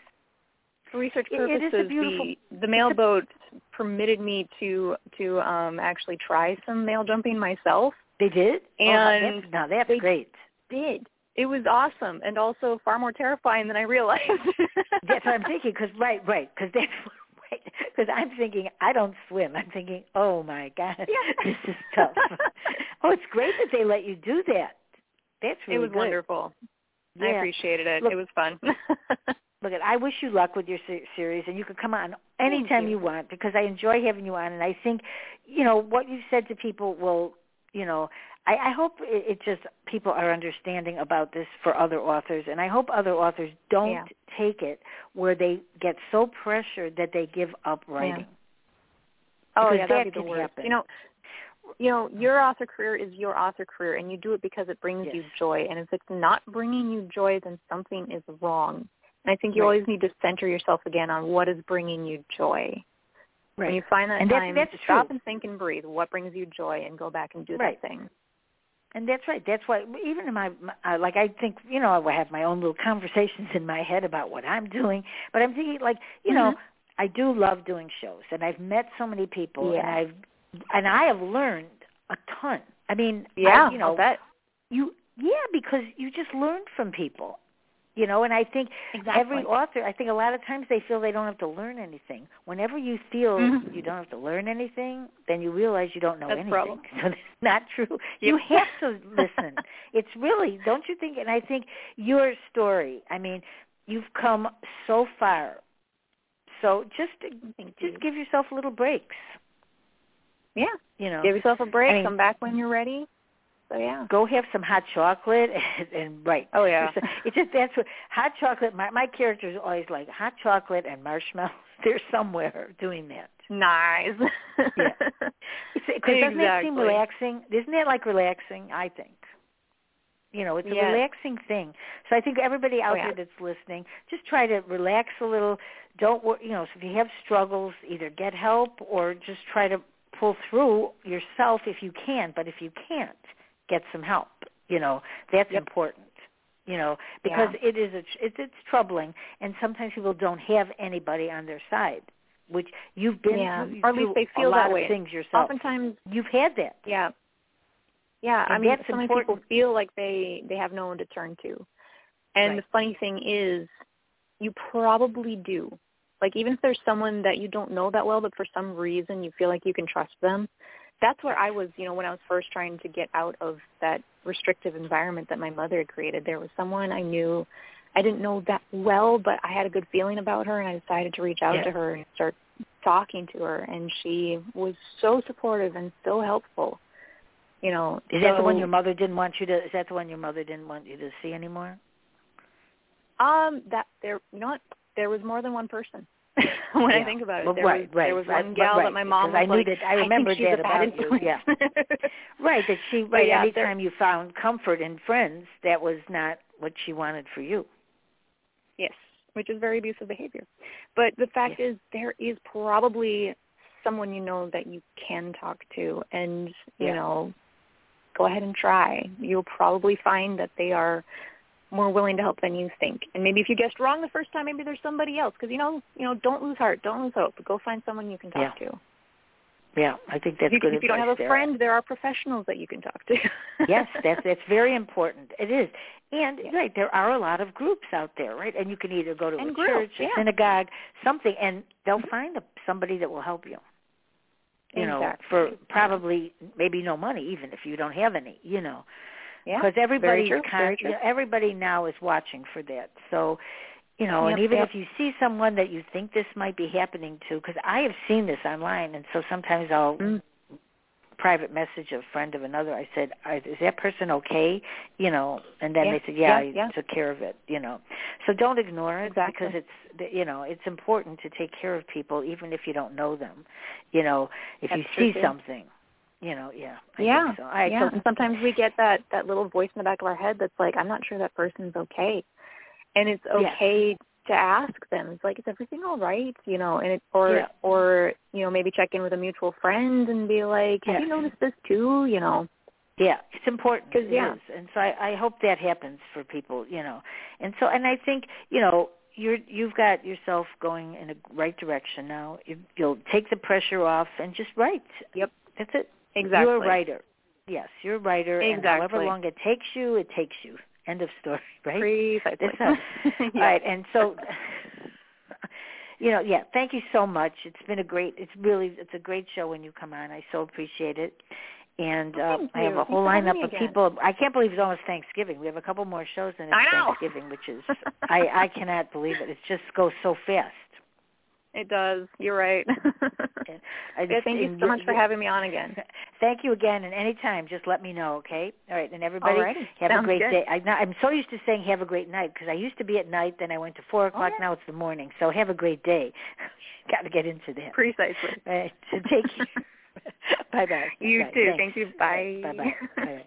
For research It- it is purposes, a beautiful- the the mail boat permitted me to to um actually try some mail jumping myself. They did, oh, And that's, now that's they great. Did it was awesome and also far more terrifying than I realized. That's what I'm thinking. Because right, right. Because that's right. Because I'm thinking I don't swim. I'm thinking, oh my god, Yeah. this is tough. oh, it's great that they let you do that. That's really it was good. wonderful. Yeah. I appreciated it. Look, it was fun. look, I wish you luck with your series, and you can come on anytime you. you want because I enjoy having you on, and I think, you know, what you've said to people will, you know, I, I hope it, it just people are understanding about this for other authors, and I hope other authors don't yeah. take it where they get so pressured that they give up writing. Oh, yeah. Oh yeah, that'd be the worst. Happen. You know, you know, your author career is your author career, and you do it because it brings yes. you joy. And if it's not bringing you joy, then something is wrong. And I think you right. always need to center yourself again on what is bringing you joy. Right. When you find that and time that's, to that's stop true. and think and breathe, what brings you joy, and go back and do right. that thing. And that's right. That's why even in my, my like I think you know I have my own little conversations in my head about what I'm doing, but I'm thinking like you mm-hmm. know I do love doing shows, and I've met so many people, yeah. and I've and I have learned a ton. I mean, yeah, I, you know, I'll you yeah because you just learn from people you know and i think exactly. every author i think a lot of times they feel they don't have to learn anything. Whenever you feel mm-hmm. you don't have to learn anything then you realize you don't know That's anything. problem. so that's not true. You have to listen. It's really don't you think and i think your story i mean you've come so far. So just Thank just you. give yourself little breaks. Yeah. You know. Give yourself a break I mean, come back when you're ready so yeah. Go have some hot chocolate and, and right. Oh yeah. It's just that's what hot chocolate. My my character is always like hot chocolate and marshmallows. They're somewhere doing that. Nice. yeah. Because exactly. doesn't that seem relaxing? Isn't that like relaxing? I think. You know, it's a yes. relaxing thing. So I think everybody out oh, yeah. there that's listening, just try to relax a little. Don't worry. You know, so if you have struggles, either get help or just try to pull through yourself if you can. But if you can't, get some help. You know, that's yep. important. You know, because yeah. it is a, it's it's troubling, and sometimes people don't have anybody on their side. Which you've been yeah. through, or at least they feel a lot that way. of things yourself. Oftentimes, you've had that. Yeah. Yeah, and I mean, that's so many important. people feel like they they have no one to turn to, and right. the funny thing is, you probably do. Like even if there's someone that you don't know that well, but for some reason you feel like you can trust them, that's where I was, you know, when I was first trying to get out of that restrictive environment that my mother had created. There was someone I knew I didn't know that well, but I had a good feeling about her and I decided to reach out yeah. to her and start talking to her and she was so supportive and so helpful. You know, is so, that the one your mother didn't want you to? Is that the one your mother didn't want you to see anymore? Um, that there, you know what? There was more than one person. when yeah. I think about it, well, there right, was right, there was right, one gal right, that my mom was I knew like, that. I remember that about you. Yeah, right. That she. Right. yeah, anytime you found comfort in friends, that was not what she wanted for you. Yes, which is very abusive behavior. But the fact yes. is, there is probably someone you know that you can talk to, and you yeah. know, go ahead and try. You'll probably find that they are more willing to help than you think. And maybe if you guessed wrong the first time, maybe there's somebody else. Because you know, you know, don't lose heart, don't lose hope. Go find someone you can talk yeah. to. Yeah, I think that's if good. If you don't have a there. friend, there are professionals that you can talk to. yes, that's that's very important. It is, and yeah. right, there are a lot of groups out there, right? And you can either go to and a groups, church, yeah. a synagogue, something, and they'll find a, somebody that will help you. You exactly. know, for probably maybe no money, even if you don't have any. You know, yeah, because everybody's very true. con- You know, everybody now is watching for that. So, you know, yep, and even yep. if you see someone that you think this might be happening to, because I have seen this online, and so sometimes I'll mm. private message a friend of another. I said, "Is that person okay?" You know, and then yeah. they said, "Yeah, yeah, I yeah. took care of it." You know, so don't ignore it exactly. because it's you know it's important to take care of people even if you don't know them. You know, if That's you see too. something, you know, yeah, I yeah, so. Right, yeah. so and sometimes we get that that little voice in the back of our head that's like, "I'm not sure that person's okay," and it's Yes. okay to ask them. It's like, "Is everything all right?" You know, and it or Yeah. or you know maybe check in with a mutual friend and be like, "Have Yes. you noticed this too?" You know. Yeah, it's important. 'Cause, yeah. is. and so I, I hope that happens for people, you know. And so, and I think, you know, you're you've got yourself going in the right direction now. You, you'll take the pressure off and just write. Yep. That's it. Exactly. You're a writer. Yes, you're a writer. And however long it takes you, it takes you. End of story. Right. Precisely. That's how- All right, and so, you know, yeah. Thank you so much. It's been a great. It's really. It's a great show when you come on. I so appreciate it. And uh, I have a whole lineup of people. I can't believe it's almost Thanksgiving. We have a couple more shows and it's Thanksgiving, which is I I cannot believe it. It just goes so fast. It does. You're right. I just, thank you so much for having me on again. Thank you again, and anytime, just let me know, okay? All right, and everybody Alrighty. have Sounds a great good. day. I, I'm so used to saying have a great night because I used to be at night, then I went to four o'clock. Oh, yeah. Now it's the morning. So have a great day. Got to get into that. Precisely. All right, so take care. bye bye. You bye. too. Thanks. Thank you. Bye. Bye bye.